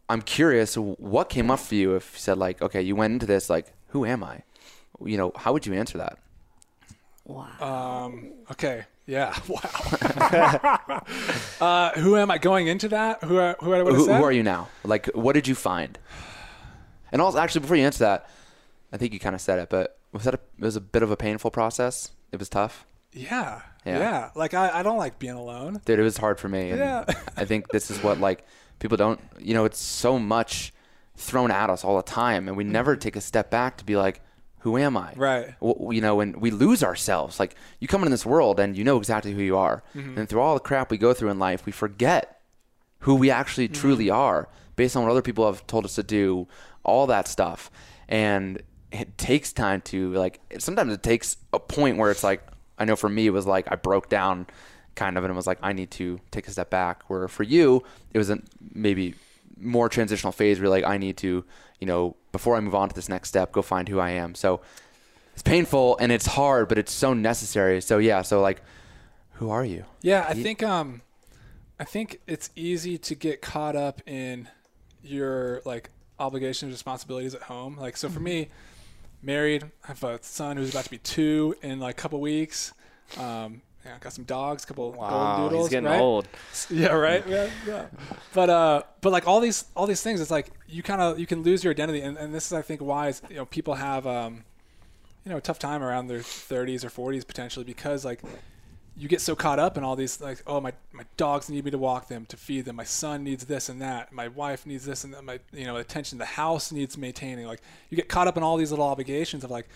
I'm curious, what came up for you if you said like, okay, you went into this like, who am I? You know, how would you answer that? Wow. Um, okay. Yeah. [LAUGHS] Wow. [LAUGHS] uh, who am I going into that? Who are, who, I would have Who, who are you now? Like, what did you find? And also, actually, before you answer that, I think you kind of said it, but was that a, it was a bit of a painful process? It was tough, Yeah. Yeah. Yeah. Like I, I don't like being alone. dude. It was hard for me. And Yeah. I think this is what like people don't. You know, it's so much thrown at us all the time, and we never take a step back to be like, who am I? Mm-hmm. Right. w- you know, and we lose ourselves. Like you come into this world and you know exactly who you are, Mm-hmm. and through all the crap we go through in life, we forget who we actually Mm-hmm. truly are based on what other people have told us to do, all that stuff, and it takes time to like. Sometimes it takes a point where it's like, I know for me it was like I broke down, kind of, and it was like I need to take a step back. Where for you it was a maybe more transitional phase where you're like I need to, you know, before I move on to this next step, go find who I am. So it's painful and it's hard, but it's so necessary. So yeah, so like, who are you? Yeah, I think um, I think it's easy to get caught up in your like obligations, responsibilities at home. Like, so for me, married, I have a son who's about to be two in like a couple weeks. Um, yeah, got some dogs, a couple Wow, golden doodles. he's getting right? old. [LAUGHS] Yeah, right. Yeah, yeah. But uh, but like all these all these things, it's like you kind of you can lose your identity, and, and this is I think why is, you know people have um, you know a tough time around their 30s or 40s potentially because like you get so caught up in all these like oh my my dogs need me to walk them to feed them my son needs this and that my wife needs this and that my you know attention the house needs maintaining like you get caught up in all these little obligations of like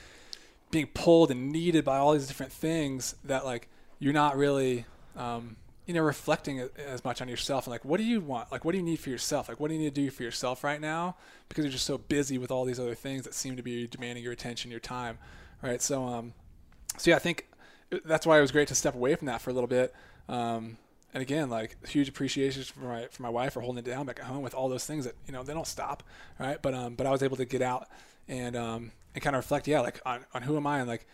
being pulled and needed by all these different things that like you're not really um, you know reflecting as much on yourself and like what do you want? Like what do you need for yourself? Like what do you need to do for yourself right now? Because you're just so busy with all these other things that seem to be demanding your attention your time right? So um so yeah i think that's why it was great to step away from that for a little bit. Um and again like huge appreciation for my for my wife for holding it down back at home with all those things that you know they don't stop right? But um but i was able to get out and um and kind of reflect yeah like on, on who am i and like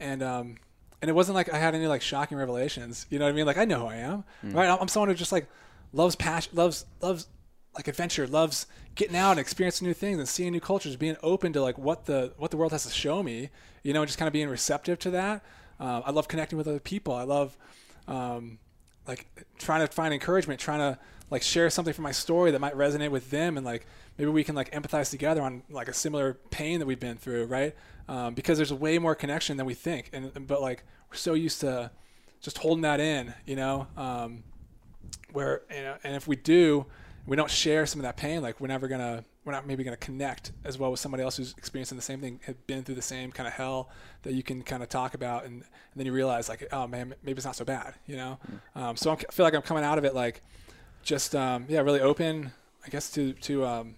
and um and it wasn't like I had any like shocking revelations. You know what I mean? Like I know who I am, right? I'm, I'm someone who just like loves passion, loves loves like adventure, loves getting out and experiencing new things and seeing new cultures, being open to like what the what the world has to show me. You know, and just kind of being receptive to that. Uh, I love connecting with other people. I love um, like trying to find encouragement, trying to like share something from my story that might resonate with them, and like maybe we can like empathize together on like a similar pain that we've been through, right? Um, because there's way more connection than we think, and but like we're so used to just holding that in, you know. Um, where you know, and if we do, we don't share some of that pain, like we're never gonna, we're not maybe gonna connect as well with somebody else who's experiencing the same thing, have been through the same kind of hell that you can kind of talk about, and, and then you realize like, oh man, maybe it's not so bad, you know. Um, so I'm, I feel like I'm coming out of it like, just um, yeah, really open, I guess to to um,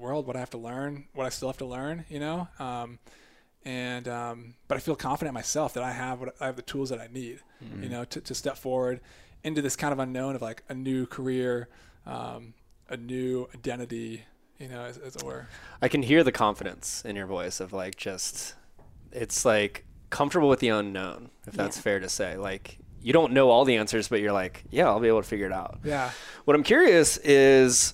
world, what I have to learn, what I still have to learn, you know. Um, and um, but I feel confident in myself that I have what I have the tools that I need, you know, to, to step forward into this kind of unknown of like a new career, um, a new identity, you know, as, as it were. I can hear the confidence in your voice of like just it's like comfortable with the unknown, if that's Yeah. fair to say. Like you don't know all the answers, but you're like, yeah, I'll be able to figure it out. Yeah. What I'm curious is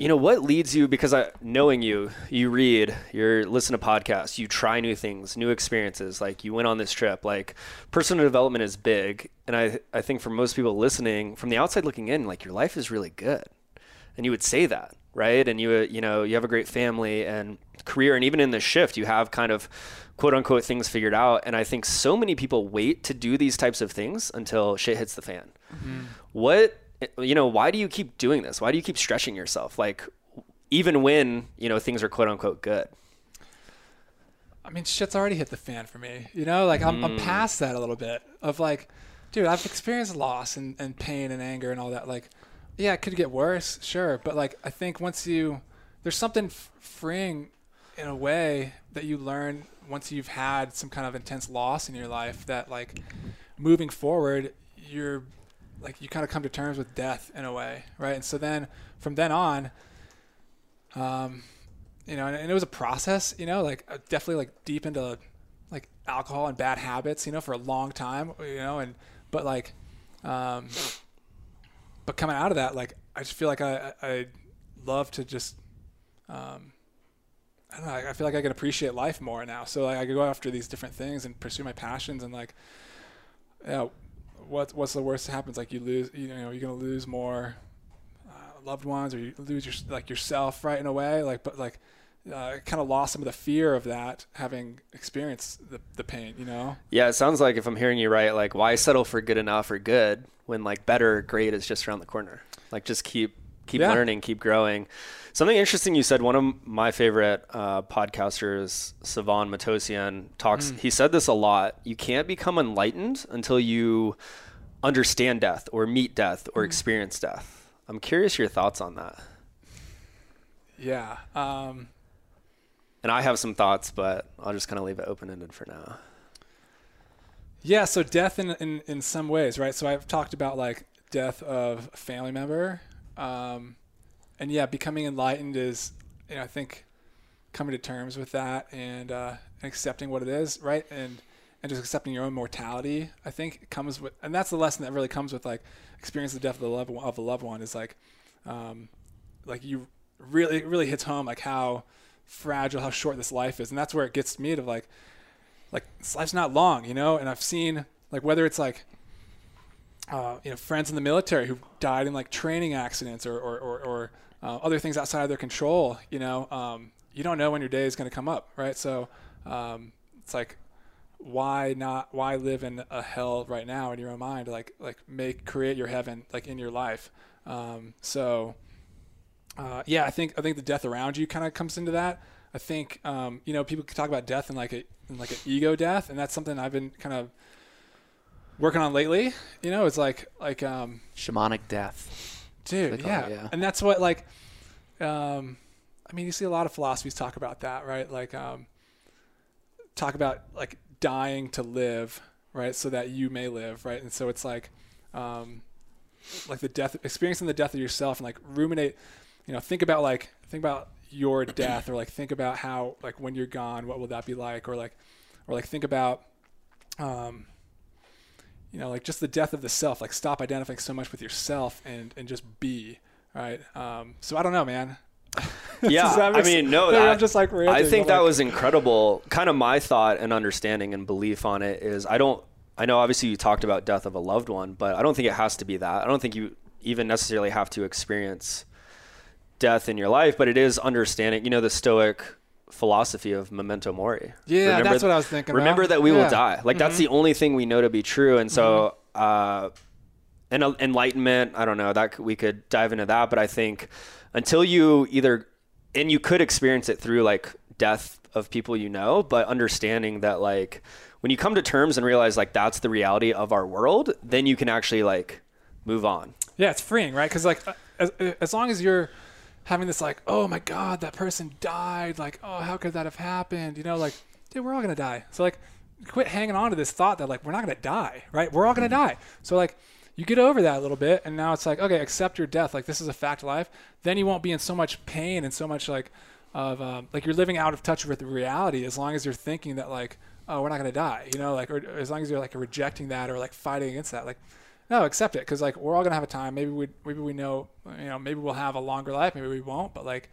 you know, what leads you? Because I, knowing you, you read, you're listen to podcasts, you try new things, new experiences. Like you went on this trip. Like personal development is big, and I, I think for most people listening, from the outside looking in, like your life is really good, and you would say that, right? And you, you know, you have a great family and career, and even in this shift, you have kind of quote unquote things figured out. And I think so many people wait to do these types of things until shit hits the fan. Mm-hmm. What you know, why do you keep doing this? Why do you keep stretching yourself? Like, even when, you know, things are quote unquote good. I mean, shit's already hit the fan for me. You know, like I'm, mm. I'm past that a little bit of like, dude, I've experienced loss and, and pain and anger and all that. Like, yeah, it could get worse, sure. But like, I think once you, there's something f- freeing in a way that you learn once you've had some kind of intense loss in your life that like moving forward, you're like you kind of come to terms with death in a way, right? And so then from then on, um, you know, and, and it was a process, you know, like uh, definitely like deep into like alcohol and bad habits, you know, for a long time, you know, and but like, um, but coming out of that, like I just feel like I I love to just, um, I don't know, I feel like I can appreciate life more now. So like I can go after these different things and pursue my passions and like, yeah, what what's the worst that happens? Like you lose, you know, you're gonna lose more uh, loved ones, or you lose your like yourself, right? In a way, like but like uh, kind of lost some of the fear of that having experienced the, the pain, you know? Yeah, it sounds like if I'm hearing you right, like why settle for good enough or good when like better, great is just around the corner. Like just keep keep yeah. learning, keep growing. Something interesting you said. One of my favorite uh, podcasters, Sevan Matossian, talks. Mm. He said this a lot. You can't become enlightened until you understand death, or meet death, or mm. experience death. I'm curious your thoughts on that. Yeah. Um, and I have some thoughts, but I'll just kind of leave it open ended for now. Yeah. So death in, in in some ways, right? So I've talked about like death of a family member. Um, and yeah, becoming enlightened is, you know, I think coming to terms with that and, uh, accepting what it is, right? And and just accepting your own mortality. I think comes with, and that's the lesson that really comes with like experience the death of the loved one, of a loved one is like, um, like you really it really hits home like how fragile, how short this life is, and that's where it gets me to like, like this life's not long, you know. And I've seen like whether it's like uh, you know, friends in the military who died in like training accidents or, or, or, or uh, other things outside of their control, you know, um, you don't know when your day is going to come up, right? So um, it's like, why not? Why live in a hell right now in your own mind? Like, like make create your heaven like in your life. Um, so, uh, yeah, I think I think the death around you kind of comes into that. I think um, you know people talk about death and like a in like an ego death, and that's something I've been kind of working on lately. You know, it's like like um, shamanic death, dude. Yeah. It, yeah, and that's what like. Um, I mean, you see a lot of philosophies talk about that, right? Like, um, talk about like dying to live, right? So that you may live, right? And so it's like, um, like the death, experiencing the death of yourself, and like ruminate. You know, think about like think about your death, or like think about how like when you're gone, what will that be like, or like, or like think about, um, you know, like just the death of the self. Like stop identifying so much with yourself and and just be right. Um, so I don't know, man. [LAUGHS] yeah, I mean, no, that, I'm just like ranting, I think that like, was incredible. Kind of my thought and understanding and belief on it is I don't. I know obviously you talked about death of a loved one, but I don't think it has to be that. I don't think you even necessarily have to experience death in your life, but it is understanding. You know, the Stoic philosophy of memento mori. Yeah, remember, that's what I was thinking. Remember about. that we yeah. will die. Like mm-hmm. that's the only thing we know to be true. And so, mm-hmm. uh, and enlightenment. I don't know that we could dive into that, but I think until you either, and you could experience it through like death of people you know, but understanding that like when you come to terms and realize like that's the reality of our world, then you can actually like move on. Yeah, it's freeing, right? Because like as, as long as you're having this like, oh my god, that person died. Like, oh, how could that have happened? You know, like, dude, we're all gonna die. So like, quit hanging on to this thought that like we're not gonna die, right? We're all gonna mm-hmm. die. So like, you get over that a little bit, and now it's like, okay, accept your death. Like this is a fact of life. Then you won't be in so much pain and so much like of um, like you're living out of touch with reality as long as you're thinking that like, oh, we're not gonna die. You know, like or as long as you're like rejecting that or like fighting against that, like no, accept it because like we're all gonna have a time. Maybe we maybe we know you know maybe we'll have a longer life. Maybe we won't. But like,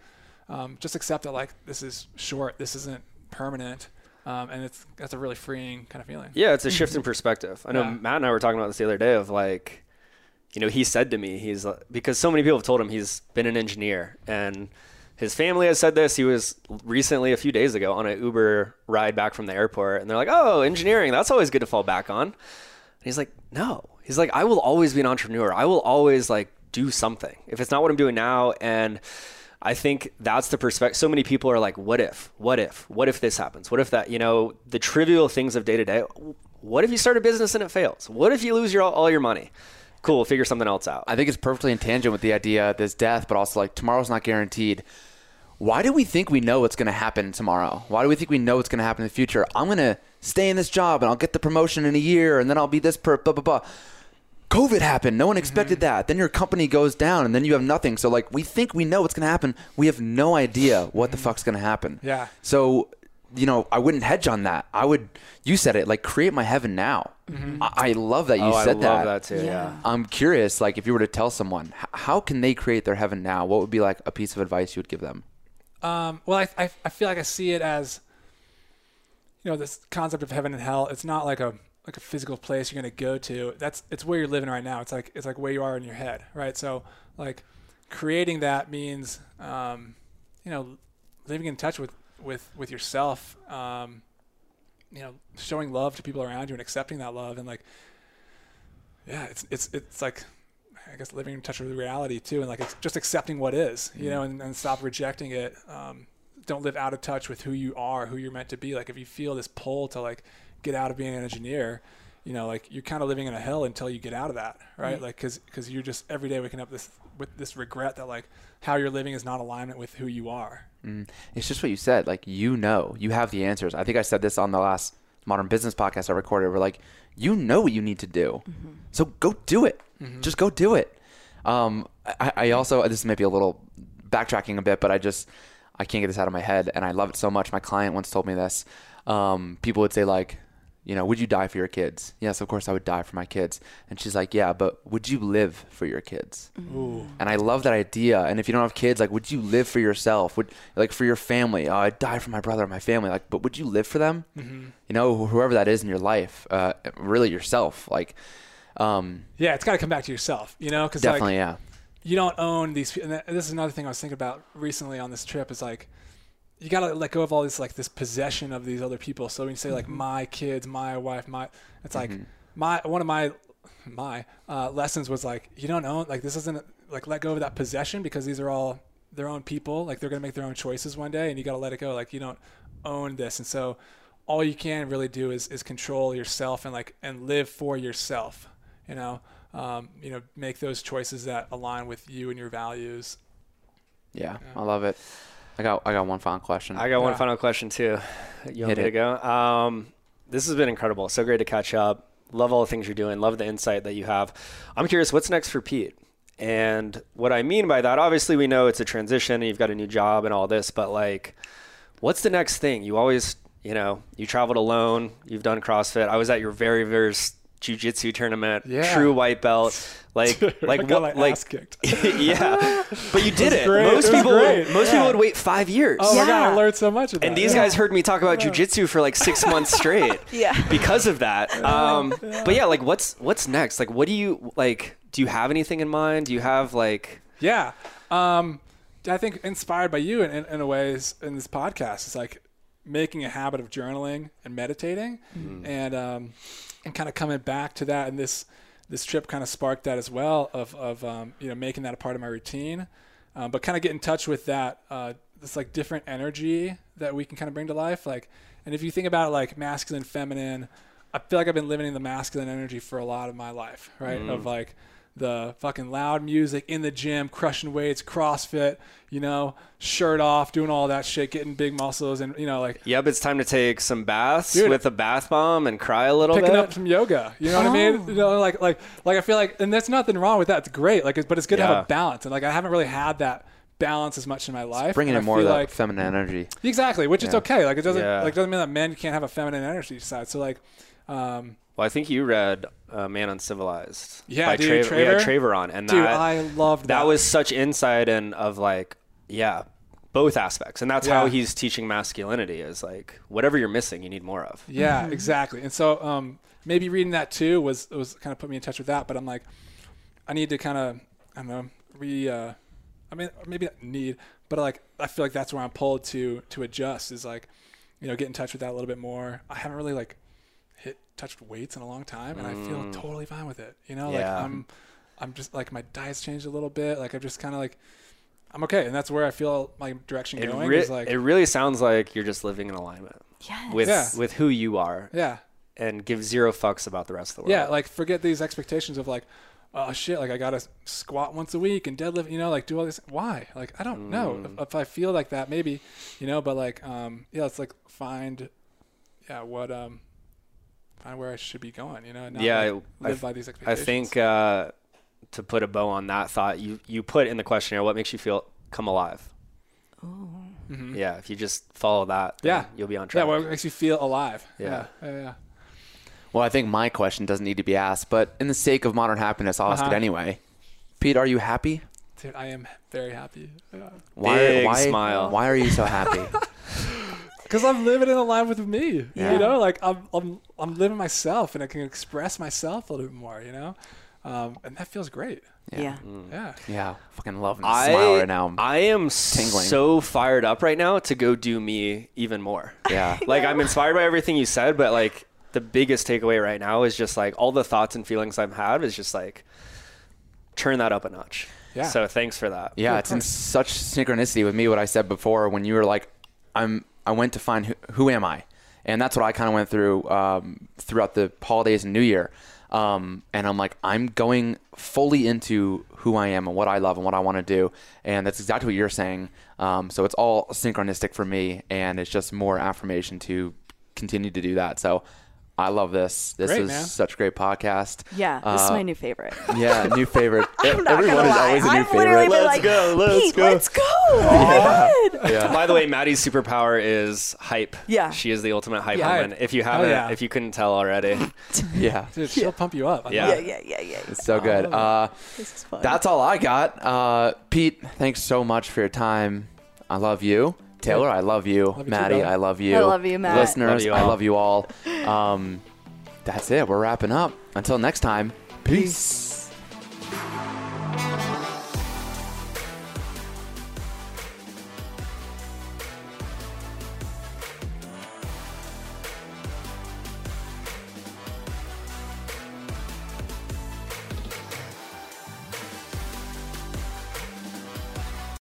um, just accept that like this is short. This isn't permanent. Um, and it's that's a really freeing kind of feeling. Yeah, it's a shift in [LAUGHS] perspective. I know Yeah. Matt and I were talking about this the other day of like, you know, he said to me, he's like, because so many people have told him he's been an engineer and his family has said this. He was recently, a few days ago, on an Uber ride back from the airport and they're like, oh, engineering, that's always good to fall back on. And he's like, no. He's like, I will always be an entrepreneur. I will always like do something. If it's not what I'm doing now and I think that's the perspective. So many people are like, what if? What if? What if this happens? What if that, you know, the trivial things of day to day. What if you start a business and it fails? What if you lose your all your money? Cool, figure something else out. I think it's perfectly in tangent with the idea of this death, but also like tomorrow's not guaranteed. Why do we think we know what's going to happen tomorrow? Why do we think we know what's going to happen in the future? I'm going to stay in this job and I'll get the promotion in a year and then I'll be this per blah blah blah. COVID happened. No one mm-hmm. expected that. Then your company goes down and then you have nothing. So like we think we know what's going to happen. We have no idea what the mm-hmm. fuck's going to happen. Yeah. So, you know, I wouldn't hedge on that. I would you said it like create my heaven now. Mm-hmm. I, I love that you said that. oh, I said love that, too. Yeah. Yeah. I'm curious, like, if you were to tell someone, h- how can they create their heaven now? What would be like a piece of advice you would give them? Um, well, I, I, I feel like I see it as, you know, this concept of heaven and hell. It's not like a like a physical place you're gonna go to. That's it's where you're living right now. It's like it's like where you are in your head, right? So like creating that means, um, you know, living in touch with with with yourself. Um, you know, showing love to people around you and accepting that love and like, yeah, it's it's it's like. I guess living in touch with reality too, and like it's just accepting what is, you know, and, and stop rejecting it. Um, don't live out of touch with who you are, who you're meant to be. Like if you feel this pull to like get out of being an engineer, you know, like you're kind of living in a hell until you get out of that, right? Like because because you're just every day waking up this with this regret that like how you're living is not alignment with who you are. It's just what you said. Like, you know, you have the answers. I think I said this on the last Modern Business podcast I recorded. We're like, you know what you need to do. So go do it. Just go do it. Um, I, I also, this may be a little backtracking a bit, but I just, I can't get this out of my head. And I love it so much. My client once told me this. Um, people would say, like, you know, would you die for your kids? Yes, of course I would die for my kids. And she's like, yeah, but would you live for your kids? Ooh. And I love that idea. And if you don't have kids, like, would you live for yourself? Would like for your family? Oh, I'd die for my brother my family. Like, but would you live for them? Mm-hmm. You know, whoever that is in your life, uh, really yourself. Like, um, Yeah, it's got to come back to yourself, you know, because definitely, like yeah. you don't own these. And this is another thing I was thinking about recently on this trip. Is like you got to let go of all this like this possession of these other people. So when you say like my kids, my wife, my, it's like my one of my my uh, lessons was like you don't own like this isn't like let go of that possession because these are all their own people. Like they're gonna make their own choices one day, and you got to let it go. Like you don't own this, and so all you can really do is is control yourself and like and live for yourself. You know, um, you know, make those choices that align with you and your values. yeah, I love it. I got, I got one final question. I got one final question too. You want Hit me to go? Um, this has been incredible. So great to catch up. Love all the things you're doing. Love the insight that you have. I'm curious, what's next for Pete? And what I mean by that, obviously, we know it's a transition and you've got a new job and all this, but like, what's the next thing? You always, you know, you traveled alone. You've done CrossFit. I was at your very first jujitsu tournament. Yeah. True white belt. [LAUGHS] Like, I like got what? my Like, ass kicked. [LAUGHS] yeah. [LAUGHS] But you did it. great. It Most was people, great. most Yeah. people would wait five years. Oh my god, I Yeah. learned so much of that. And these yeah. guys heard me talk about jujitsu for like six months straight. Yeah. Because of that. Um, But yeah, like what's what's next? Like, what do you like? Do you have anything in mind? Do you have like? Yeah. Um, I think inspired by you in, in, in a ways in this podcast is like making a habit of journaling and meditating and, um, and kind of coming back to that. And this, this trip kind of sparked that as well of, of, um, you know, making that a part of my routine. Um, but kind of get in touch with that, uh, this like different energy that we can kind of bring to life. Like, and if you think about it like masculine, feminine, I feel like I've been living in the masculine energy for a lot of my life, right? Of like the fucking loud music in the gym, crushing weights, CrossFit, you know, shirt off, doing all that shit, getting big muscles, and you know, like Yep, it's time to take some baths Dude. with a bath bomb and cry a little picking bit. Picking up some yoga. You know what I mean? Oh. You know, like like like I feel like, and there's nothing wrong with that. It's great. Like, it's, but it's good to have a balance, and like I haven't really had that balance as much in my life. Bringing in more of that like feminine energy. Exactly, which is okay. Like it doesn't Yeah. like doesn't mean that men can't have a feminine energy side. So like Um, Well, I think you read uh, Man Uncivilized. Yeah, by dude, Trav- yeah, Traver? Traveron, and dude, that I loved that. that was such insight and of like, yeah, both aspects, and that's how he's teaching masculinity is like whatever you're missing, you need more of. Yeah, exactly. And so um, maybe reading that too was was kind of put me in touch with that. But I'm like, I need to kind of I don't know re. Uh, I mean, maybe not need, but like I feel like that's where I'm pulled to to adjust is like, you know, get in touch with that a little bit more. I haven't really like hit touched weights in a long time, and I feel totally fine with it. You know, like I'm I'm just like my diet's changed a little bit. Like I'm just kind of like. I'm okay, and that's where I feel my direction It, going. re- is like, it really sounds like you're just living in alignment Yes. with Yeah. with who you are, yeah, and give zero fucks about the rest of the world. Yeah, like forget these expectations of like, oh shit, like I gotta squat once a week and deadlift, you know, like do all this. Why? Like I don't know. If, if I feel like that, maybe, you know, but like, um, yeah, it's like find, yeah, what, um, find where I should be going, you know, not Yeah, like, I- live by these I think uh, to put a bow on that thought, you you put in the questionnaire what makes you feel come alive. Oh yeah, if you just follow that, then yeah, you'll be on track. Yeah, track. what makes you feel alive? Yeah. yeah, yeah. yeah. Well, I think my question doesn't need to be asked, but in the sake of modern happiness, I'll ask Uh-huh. it anyway. Pete, are you happy? Dude, I am very happy. Yeah. Why? Big why? smile. Why are you so happy? [LAUGHS] Cause I'm living in a line with me, Yeah. you know, like I'm, I'm, I'm living myself and I can express myself a little bit more, you know, um, and that feels great. Yeah. Yeah. yeah, fucking loving the I, smile right now. I am tingling. so fired up right now to go do me even more. [LAUGHS] yeah, [LAUGHS] like I'm inspired by everything you said, but like the biggest takeaway right now is just like all the thoughts and feelings I've had is just like turn that up a notch. Yeah. So thanks for that. yeah. of It's in such synchronicity with me. What I said before when you were like, "I'm," I went to find who, who am I, and that's what I kind of went through um, throughout the holidays and New Year. Um, and I'm like, I'm going fully into who I am and what I love and what I want to do, and that's exactly what you're saying. Um, so it's all synchronistic for me, and it's just more affirmation to continue to do that. So I love this. This Great, is man. such a great podcast. Yeah, this is Uh, my new favorite. Yeah, new favorite. [LAUGHS] I'm not Everyone gonna is always a new I'm favorite. been Let's like, go, let's Pete, go." let's go. Oh my god. Yeah. By the way, Maddie's superpower is hype. Yeah. She is the ultimate hype Yeah. woman. If you Oh, haven't, yeah. if you couldn't tell already. [LAUGHS] yeah. Dude, she'll pump you up. I Yeah. Yeah, yeah, yeah, yeah. It's so good. Uh, This is fun. that's all I got. Uh, Pete, thanks so much for your time. I love you. Taylor, I love you. love. Maddie, I love you. I love you, Matt. Listeners, love you I love you all. Um, that's it. We're wrapping up. Until next time, peace. peace.